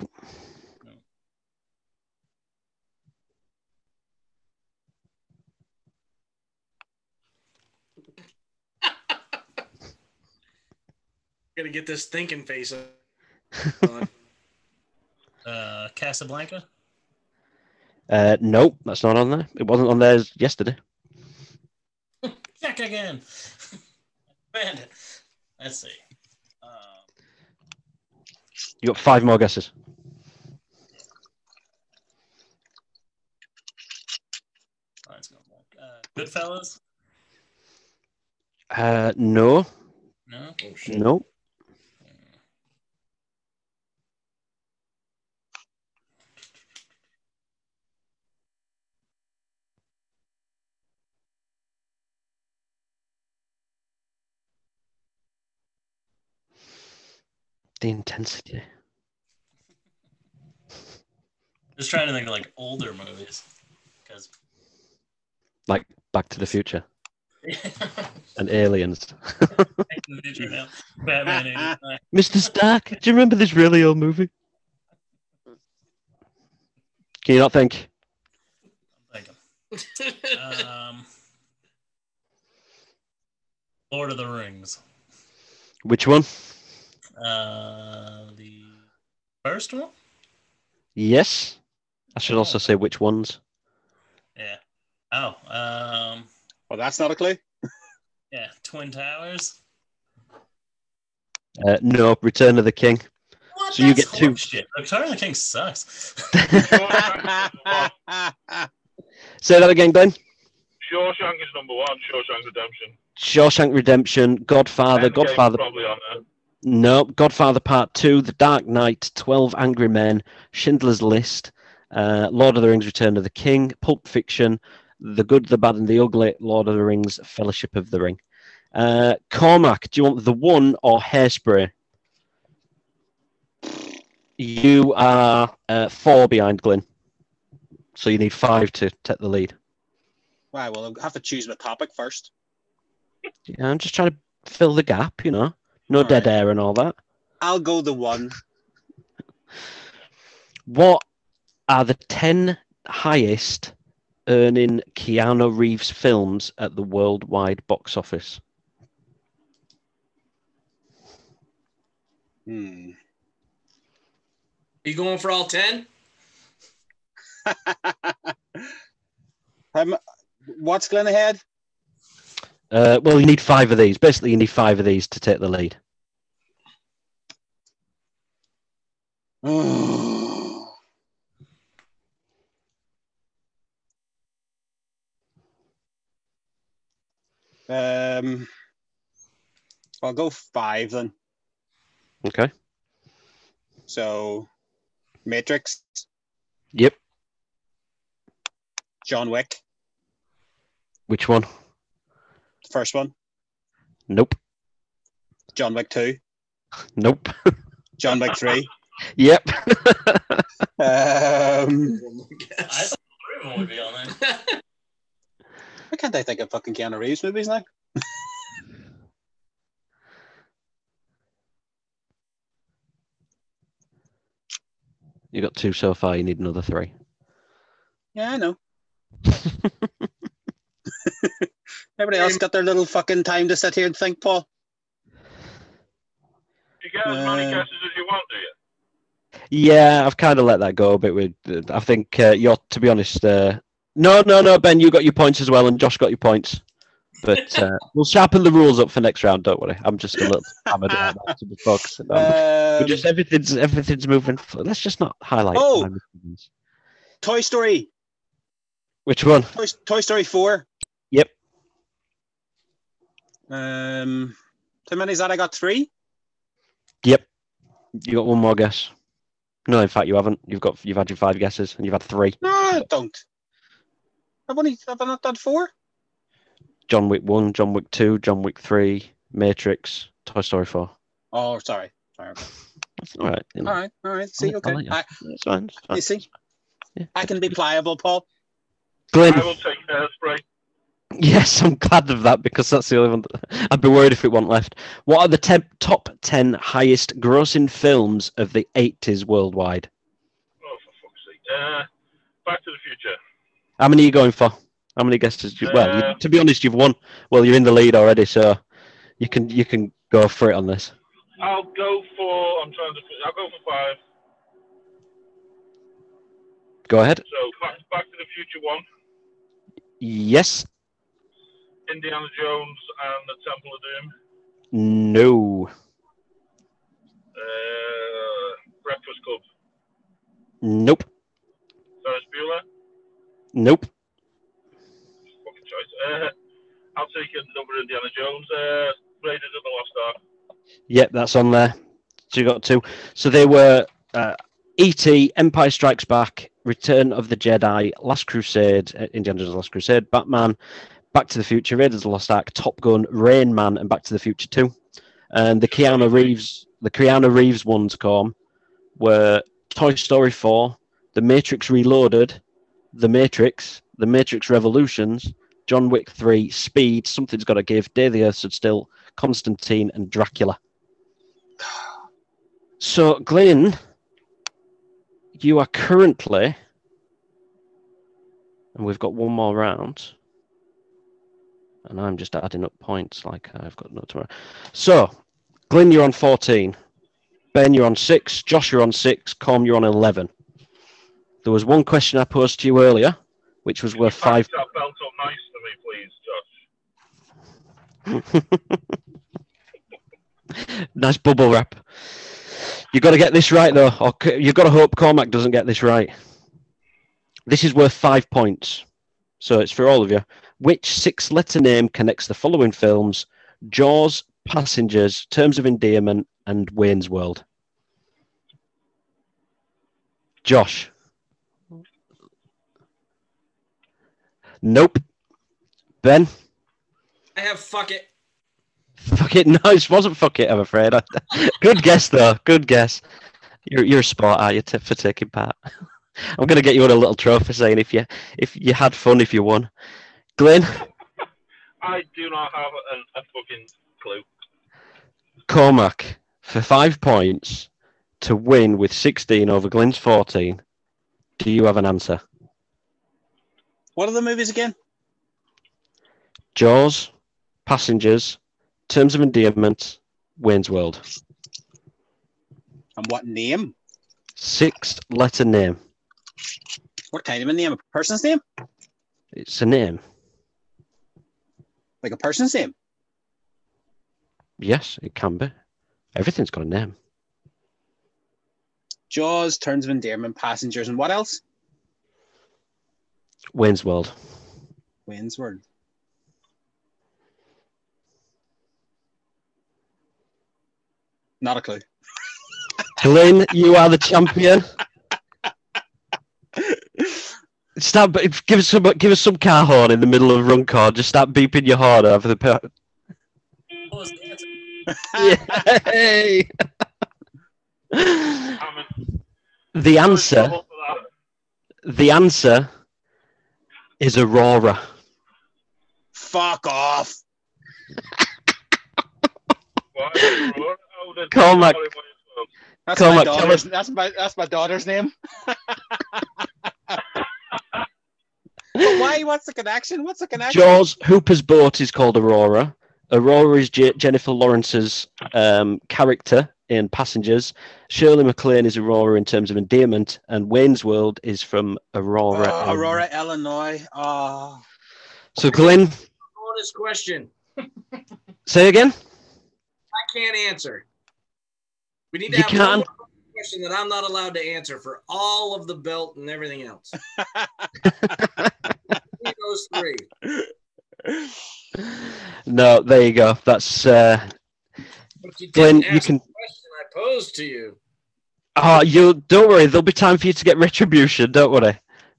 Gotta get this thinking face on.
Uh, Casablanca.
Uh, nope. That's not on there. It wasn't on there yesterday.
Check again. Bandit. Let's see. Uh,
You got five more guesses.
let's. Uh, Goodfellas.
Uh, no.
No.
Oh shit.
No. The intensity.
Just trying to think of like older movies because
Like Back to the Future and Aliens. Mr. Stark, do you remember this really old movie? Can you not think?
Um, Lord of the Rings.
Which one?
Uh, the first one.
Yes. I should also say which ones.
Yeah. Oh, um,
well, that's not a clue.
yeah, Twin Towers.
Uh, no, Return of the King.
What?
So you get two-
horseshit. Return of the King sucks.
Say that again, Glyn.
Shawshank is number one. Shawshank Redemption.
Shawshank Redemption, Godfather,
Endgame's
Godfather.
Probably on there.
No, Godfather Part 2, The Dark Knight, 12 Angry Men, Schindler's List, uh, Lord of the Rings, Return of the King, Pulp Fiction, The Good, the Bad, and the Ugly, Lord of the Rings, Fellowship of the Ring. Uh, Cormac, do you want the one or hairspray? You are uh, four behind Glyn. So you need five to take the lead.
Right, well, I'll have to choose my topic first.
Yeah, I'm just trying to fill the gap, you know. No
All
dead
right.
air and all that.
I'll go the one.
What are the 10 highest earning Keanu Reeves films at the worldwide box office?
Hmm.
You going for all ten?
um, what's Glyn ahead?
Uh, well, you need five of these. Basically, you need five of these to take the lead.
um, I'll go five then.
Okay.
So, Matrix,
Yep.
John Wick,
Which one?
The first one,
Nope.
John Wick 2,
Nope.
John Wick 3.
yep.
Um,
I thought three of them would be on there.
why can't I think of fucking Keanu Reeves movies now?
you got two so far. You need another three.
Yeah, I know. Everybody else got their little fucking time to sit here and think, Paul.
You get as many
Uh,
guesses as you want, do you?
Yeah, I've kind of let that go a bit. With I think uh, you're, to be honest. Uh, no, no, no, Ben, you got your points as well, and Josh got your points. But uh, we'll sharpen the rules up for next round. Don't worry. I'm just a little hammered right now to be focusing. on- We're
Um,
just everything's everything's moving. Let's just not highlight.
Oh! Toy Story.
Which one?
Toy, Toy Story 4.
Yep.
Um, how many is that? I got three.
Yep. You got one more guess. No, in fact, you haven't. You've got you've had your five guesses, and you've had three.
No, I don't. I've only have I not done four?
John Wick one, John Wick two, John Wick three, Matrix, Toy Story four.
Oh, sorry. Sorry.
All right. You know.
All right, all right. See,
I'll
okay.
let you.
I,
It's fine. It's fine.
you see,
Yeah.
I can be pliable, Paul.
Glyn.
I will take hairspray.
Yes, I'm glad of that because that's the only one. That, I'd be worried if it wasn't left. What are the te- top ten highest grossing films of the 80s worldwide?
Oh, for fuck's sake. Uh, Back to the Future.
How many are you going for? How many guesses? You, well,
Uh,
you, to be honest, you've won. Well, you're in the lead already, so you can you can go for it on this.
I'll go for. I'm trying to. I'll go for five.
Go ahead.
So Back, back to the Future one,
Yes.
Indiana Jones and the Temple of Doom,
No.
uh, Breakfast Club,
Nope.
Ferris Bueller.
Nope.
Fucking choice. Uh, I'll take another Indiana Jones. Uh, Raiders of the Lost Ark.
Yep, that's on there. So you got two. So they were uh, E.T., Empire Strikes Back, Return of the Jedi, Last Crusade, uh, Indiana Jones' Last Crusade, Batman, Back to the Future, Raiders of the Lost Ark, Top Gun, Rain Man, and Back to the Future 2. And the Keanu Reeves, the Keanu Reeves ones, come were Toy Story 4, The Matrix Reloaded, The Matrix, The Matrix Revolutions, John Wick 3, Speed, Something's Gotta Give, Day the Earth Stood Still, Constantine, and Dracula. So, Glyn, you are currently, and we've got one more round, and I'm just adding up points like I've got no tomorrow. So, Glyn, you're on 14. Ben, you're on 6. Josh, you're on 6. Corm, you're on 11. There was one question I posed to you earlier, which was worth
Can you
five.
that belt up nice to me, please, Josh.
Nice bubble wrap. You've got to get this right, though, or you've got to hope Cormac doesn't get this right. This is worth five points, so it's for all of you. Which six letter name connects the following films Jaws, Passengers, Terms of Endearment, and Wayne's World? Josh. Nope. Ben.
I have fuck it.
Fuck it. No, it wasn't fuck it, I'm afraid. Good guess, though. Good guess. You're, you're a sport, are you, t- for taking part? I'm going to get you on a little trophy saying if you if you had fun, if you won. Glyn,
I do not have a, a fucking clue.
Cormac, for five points to win with 16 over Glyn's 14, do you have an answer?
What are the movies again?
Jaws, Passengers, Terms of Endearment, Wayne's World.
And what name?
Six letter name.
What kind of a name? A person's name?
It's a name.
Like a person's name?
Yes, it can be. Everything's got a name.
Jaws, Terms of Endearment, Passengers, and what else?
Wayne's World.
Wayne's World. Not a clue.
Glyn, you are the champion. Start, give us some, give us some car horn in the middle of run call. Just start beeping your horn over the. Per-
the answer?
Yay!
I'm
the answer,
trouble for that.
the answer, is Aurora.
Fuck off.
Why is it Aurora?
Cormac.
Hollywood as well.
That's
Come
my daughter's. That's my. That's my daughter's name. but why? What's the connection? What's the connection?
Jaws Hooper's boat is called Aurora. Aurora is J- Jennifer Lawrence's um, character in Passengers. Shirley MacLaine is Aurora in terms of endearment, and Wayne's World is from Aurora.
Oh,
in-
Aurora, Illinois. Oh.
So, Glyn,
Bonus question.
say again.
I can't answer. We need to
You
have
can't.
more question that I'm not allowed to answer for all of the belt and everything else. those three.
No, there you go. That's uh,
But you Glyn.
You can.
question I posed to you.
Oh, you don't worry. There'll be time for you to get retribution. Don't worry.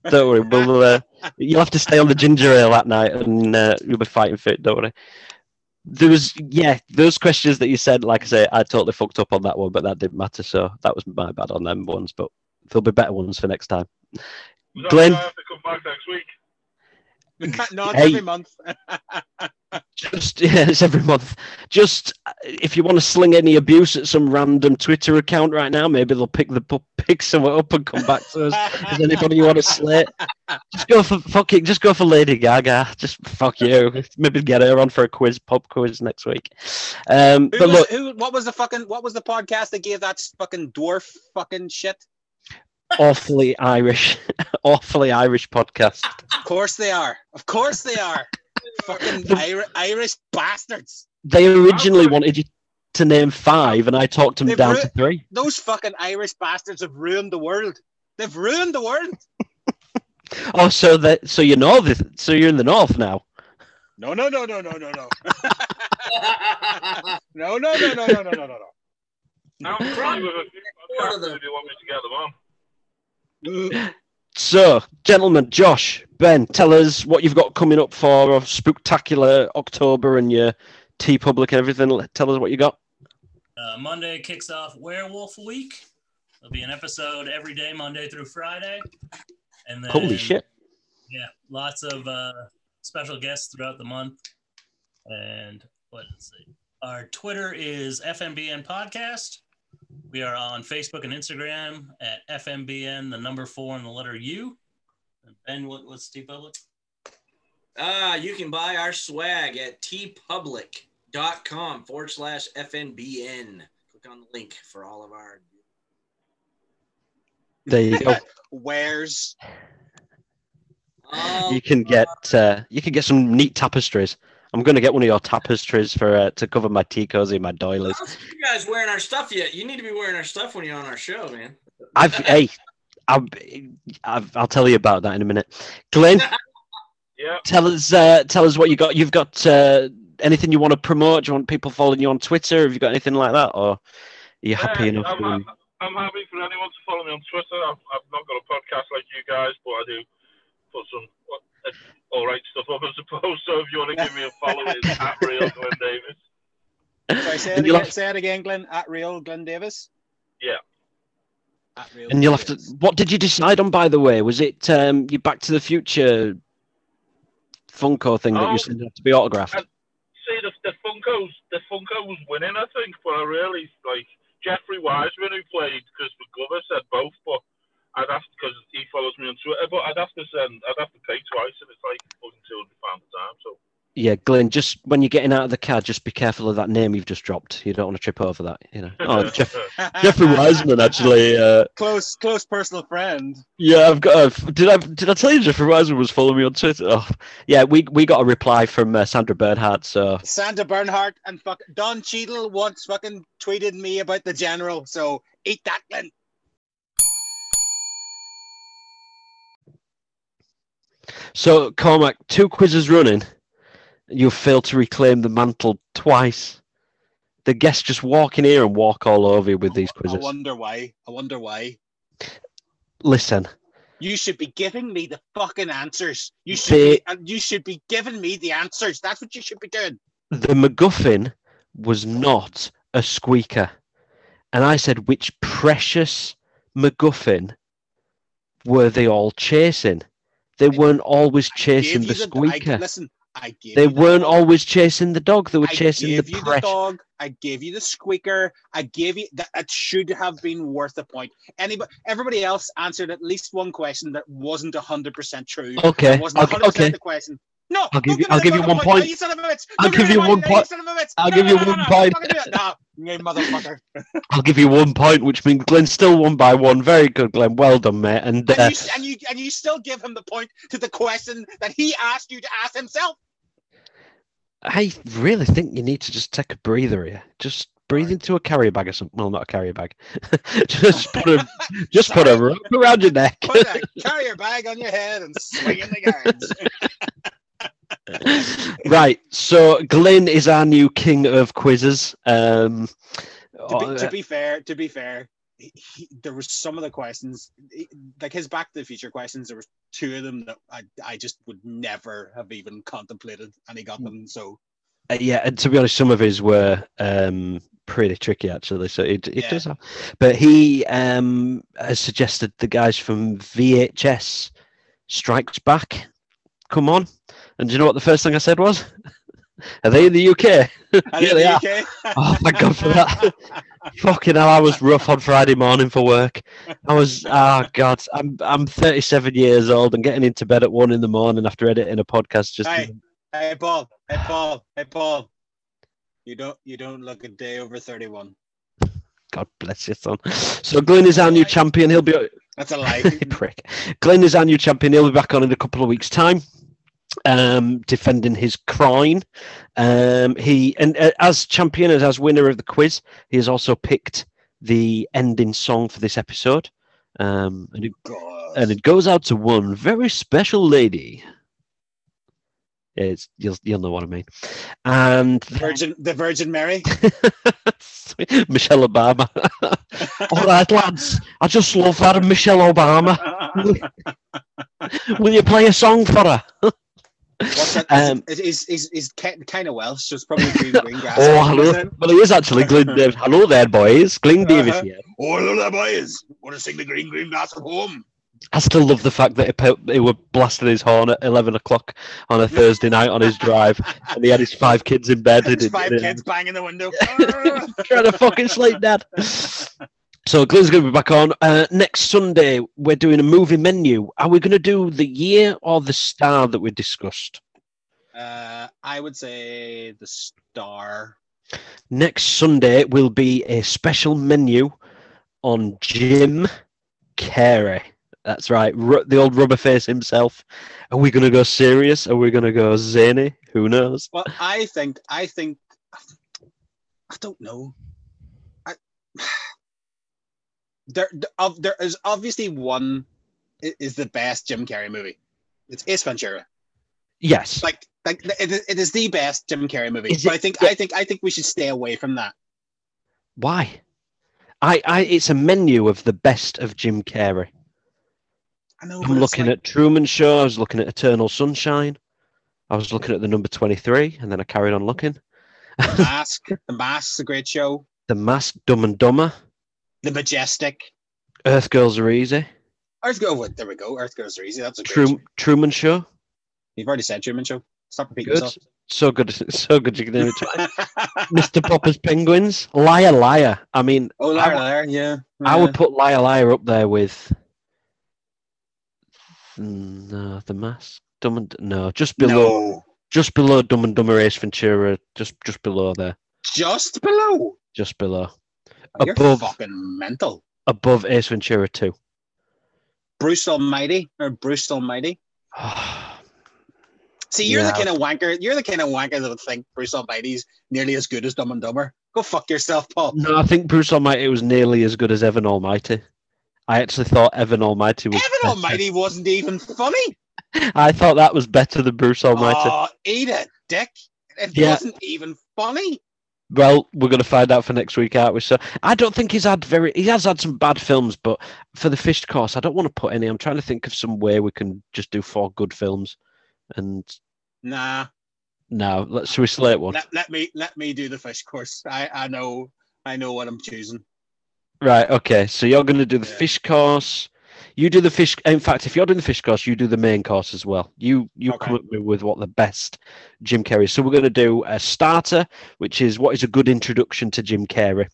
Don't worry. We'll, uh, you'll have to stay on the ginger ale that night, and uh, you'll be fighting fit. Don't worry. There was, yeah, those questions that you said. Like I say, I totally fucked up on that one, but that didn't matter. So that was my bad on them ones. But there'll be better ones for next time.
Glyn. have to come back next week.
no,
Hey.
every month.
Just yeah, it's every month. Just uh, if you want to sling any abuse at some random Twitter account right now, maybe they'll pick the pick someone up and come back to us. Is anybody you want to slate? Just go for fucking. Just go for Lady Gaga. Just fuck you. Maybe get her on for a quiz, pop quiz next week. Um,
Who
but
was,
look,
who? What was the fucking? What was the podcast that gave that fucking dwarf fucking shit?
awfully Irish, awfully Irish podcast.
Of course they are. Of course they are. Fucking
the,
Irish bastards.
They originally wanted you to name five, and I talked them
They've
down
ru-
to three.
Those fucking Irish bastards have ruined the world. They've ruined the world.
oh, so that so you're north, so you're in the north now.
No, no, no, no, no, no, no. no, no, no, no, no, no, no, no.
I'm trying with a few. I'm trying to do what we together, mom.
So, gentlemen, Josh, Ben, tell us what you've got coming up for a spectacular October and your TeePublic and everything. Tell us what you got.
Uh, Monday kicks off Werewolf Week. There'll be an episode every day, Monday through Friday. And then,
Holy shit!
Yeah, lots of uh, special guests throughout the month. And let's see. Our Twitter is FNBN Podcast. We are on Facebook and Instagram at FNBN, the number four and the letter U. And Ben, what, what's TeePublic?
Ah, you can buy our swag at teepublic.com forward slash FNBN. Click on the link for all of our.
There you go.
Where's
Um,
You can get uh, you can get some neat tapestries. I'm going to get one of your tapestries for uh, to cover my tea cozy and my doilies.
you guys wearing our stuff yet. You need to be wearing our stuff when you're on our show, man.
I've hey, I've, I've, I'll tell you about that in a minute. Glyn,
Yeah.
tell us uh, tell us what you got. You've got uh, anything you want to promote? Do you want people following you on Twitter? Have you got anything like that, or are you happy
Yeah,
enough?
I'm,
doing-
I'm happy for anyone to follow me on Twitter. I've, I've not got a podcast like you guys, but I do put some all right stuff up, I suppose. So if you want to give me a follow, it's at Real Glyn Davis.
sorry, say it, again,
have-
say it again, Glyn. At real Glyn Davis.
Yeah.
At real
And you'll have to. What did you decide on, by the way? Was it um, your Back to the Future Funko thing that
Oh.
you said had to be autographed?
I- See, the, the Funko's the Funko's winning, I think, but I really like Jeffrey Weissman who played Christopher Glover said both, but I'd have because he follows me on Twitter, but I'd have to send I'd have to pay twice, and it's like fucking two hundred pounds a time. So
Yeah, Glyn, just when you're getting out of the car, just be careful of that name you've just dropped. You don't want to trip over that, you know. Oh, Jeff, Jeffrey Weissman, actually. Uh,
close, close personal friend.
yeah, I've got. A, did I did I tell you Jeffrey Weissman was following me on Twitter? Oh, yeah, we we got a reply from uh, Sandra Bernhard. So
Santa Bernhardt and fuck Don Cheadle once fucking tweeted me about the general. So eat that, Glyn.
So Cormac, two quizzes running, you failed to reclaim the mantle twice. The guests just walk in here and walk all over you with these quizzes.
I wonder why. I wonder why.
Listen,
You should be giving me the fucking answers. You should
They-
be, and you should be giving me the answers. That's what you should be doing.
the MacGuffin was not a squeaker. And I said, which precious MacGuffin were they all chasing? They weren't always chasing
Gave
the
I,
squeaker.
listen, I gave
They
the
weren't always chasing the dog. They were
I
chasing the
you the dog. I gave you the squeaker. I gave you that. That should have been worth a point. Anybody, everybody else answered at least one question that wasn't hundred percent true.
Okay,
That wasn't hundred percent
okay.
the question. No,
I'll give
don't
you- I'll give you one point.
No, you son of a bitch.
I'll give you one point.
son of a bitch.
I'll give you
no, no,
one point.
I'm not gonna do it. No, you motherfucker.
I'll give you one point, which means Glyn still won by one. Very good, Glyn. Well done, mate. And, uh,
And you, and you and you still give him the point to the question that he asked you to ask himself.
I really think you need to just take a breather here. Just breathe into a carrier bag or something. Well, not a carrier bag. just put a just put a rope around your neck.
Put a carrier bag on your head and swing in the guards.
right. So Glyn is our new king of quizzes. Um,
to, be, to
uh,
be fair, to be fair, he, he, there was some of the questions, like his Back to the Future questions. There was two of them that I, I just would never have even contemplated, and he got them. So
Uh, yeah, and to be honest, some of his were um, pretty tricky actually. So it, it
Yeah.
does have, but he um, has suggested the guys from VHS Strikes Back come on. And do you know what the first thing I said was? Are they in the UK?
Are
Yeah,
in
they
the
are.
UK?
Oh, thank God for that. Fucking hell, I was rough on Friday morning for work. I was, oh God, I'm I'm 37 years old and getting into bed at one in the morning after editing a podcast. Just
Hey. Hey Paul, hey Paul, hey Paul. You don't you don't look a day over thirty one.
God bless you, son. So Glyn is our new champion. He'll be
That's a lie.
prick. Glyn is our new champion. He'll be back on in a couple of weeks' time, um, defending his crime. Um, he and uh, as champion and as winner of the quiz, he has also picked the ending song for this episode. Um, and it
God.
and it goes out to one very special lady. It's you'll you'll know what I mean. And
Virgin the Virgin Mary.
Michelle Obama. All right, lads. I just love that Michelle Obama. Will you play a song for her?
What's that?
Um,
is, is, is, is kind of Welsh, so it's probably green, green grass.
Oh, hello. Well, he is actually Glyn Davis. Hello there, boys. Glyn Davis
Uh-huh.
here.
Oh, hello there, boys. Want to sing the green, green grass at home?
I still love the fact that he, put, he were blasting his horn at 11 o'clock on a Thursday night on his drive, and he had his five kids in bed.
There's
and
five kids banging the window.
trying to fucking sleep, Dad. So Glyn's going to be back on uh, next Sunday. We're doing a movie menu. Are we going to do the year or the star that we discussed?
uh, I would say the star.
Next Sunday will be a special menu on Jim Carrey. That's right, Ru- the old rubber face himself. Are we going to go serious? Are we going to go zany? Who knows?
Well, I think, I think, I don't know. I, there, there, of- there is obviously one is the best Jim Carrey movie. It's Ace Ventura.
Yes.
Like, like it is, it is the best Jim Carrey movie.
Is
But
it-
I think,
yeah.
I think, I think we should stay away from that.
Why? I, I, it's a menu of the best of Jim Carrey.
I know.
I'm looking at Truman Show. I was looking at Eternal Sunshine. I was looking at the number 23, and then I carried on looking.
at Mask. the Mask's a great show.
The Mask, Dumb and Dumber,
The Majestic.
Earth Girls Are Easy,
Earth Go. There we go. Earth Girls Are Easy. That's a great.
Trum,
show.
Truman Show.
You've already said Truman Show. Stop repeating
Good.
yourself.
So good. So good you can name it. Mr. Popper's Penguins. Liar, Liar. I mean,
oh, liar,
would-
liar. Yeah.
I would put Liar, Liar up there with. No, The Mask. Dumb and. No, just below.
No.
just below Dumb and Dumber Ace Ventura, just just below there,
Just below.
just below,
You're
Above.
fucking mental.
above Ace Ventura two.
Bruce Almighty or Bruce Almighty. See, you're
Yeah.
the kind of wanker. You're the kind of wanker that would think Bruce Almighty's nearly as good as Dumb and Dumber. Go fuck yourself, Paul.
no, I think Bruce Almighty was nearly as good as Evan Almighty. I actually thought Evan Almighty was.
Evan
better.
Almighty wasn't even funny.
I thought that was better than Bruce Almighty.
Oh, eat it, dick. It
Yeah.
wasn't even funny.
Well, we're going to find out for next week, aren't we? So I don't think he's had very. He has had some bad films, but for the fish course, I don't want to put any. I'm trying to think of some way we can just do four good films. And
Nah.
no. let's should we slate one?
Let, let me let me do the fish course. I, I know I know what I'm choosing.
Right. Okay. So you're going to do the
Yeah.
fish course. You do the fish. In fact, if you're doing the fish course, you do the main course as well. You you
Okay.
come up with- what the best Jim Carrey. is. So we're going to do a starter, which is what is a good introduction to Jim Carrey.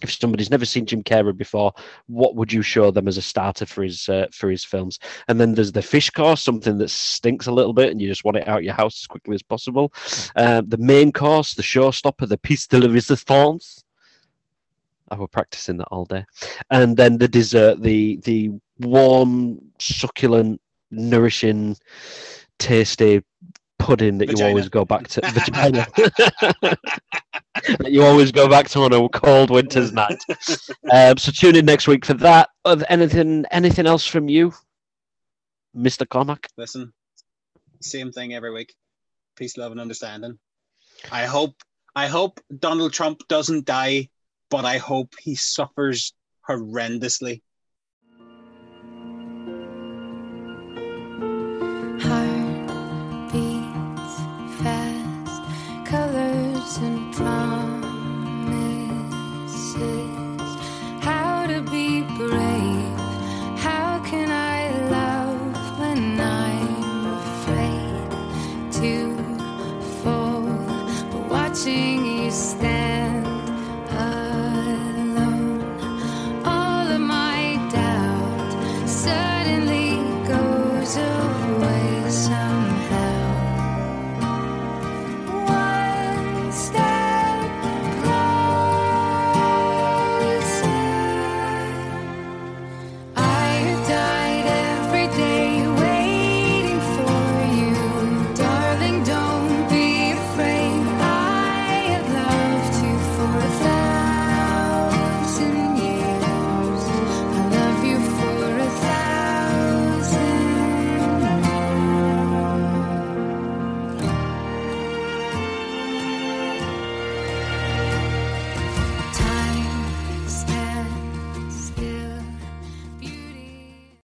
If somebody's never seen Jim Carrey before, what would you show them as a starter for his uh, for his films? And then there's the fish course, something that stinks a little bit, and you just want it out of your house as quickly as possible. Uh, the main course, the showstopper, the piece de la resistance. I was practicing that all day, and then the dessert, the the warm, succulent, nourishing, tasty pudding that you always go back to vagina. that you always go back to on a cold winter's night. Um, so tune in next week for that. Of anything, anything else from you, Mister Cormac?
Listen, same thing every week. Peace, love, and understanding. I hope I hope Donald Trump doesn't die, but I hope he suffers horrendously.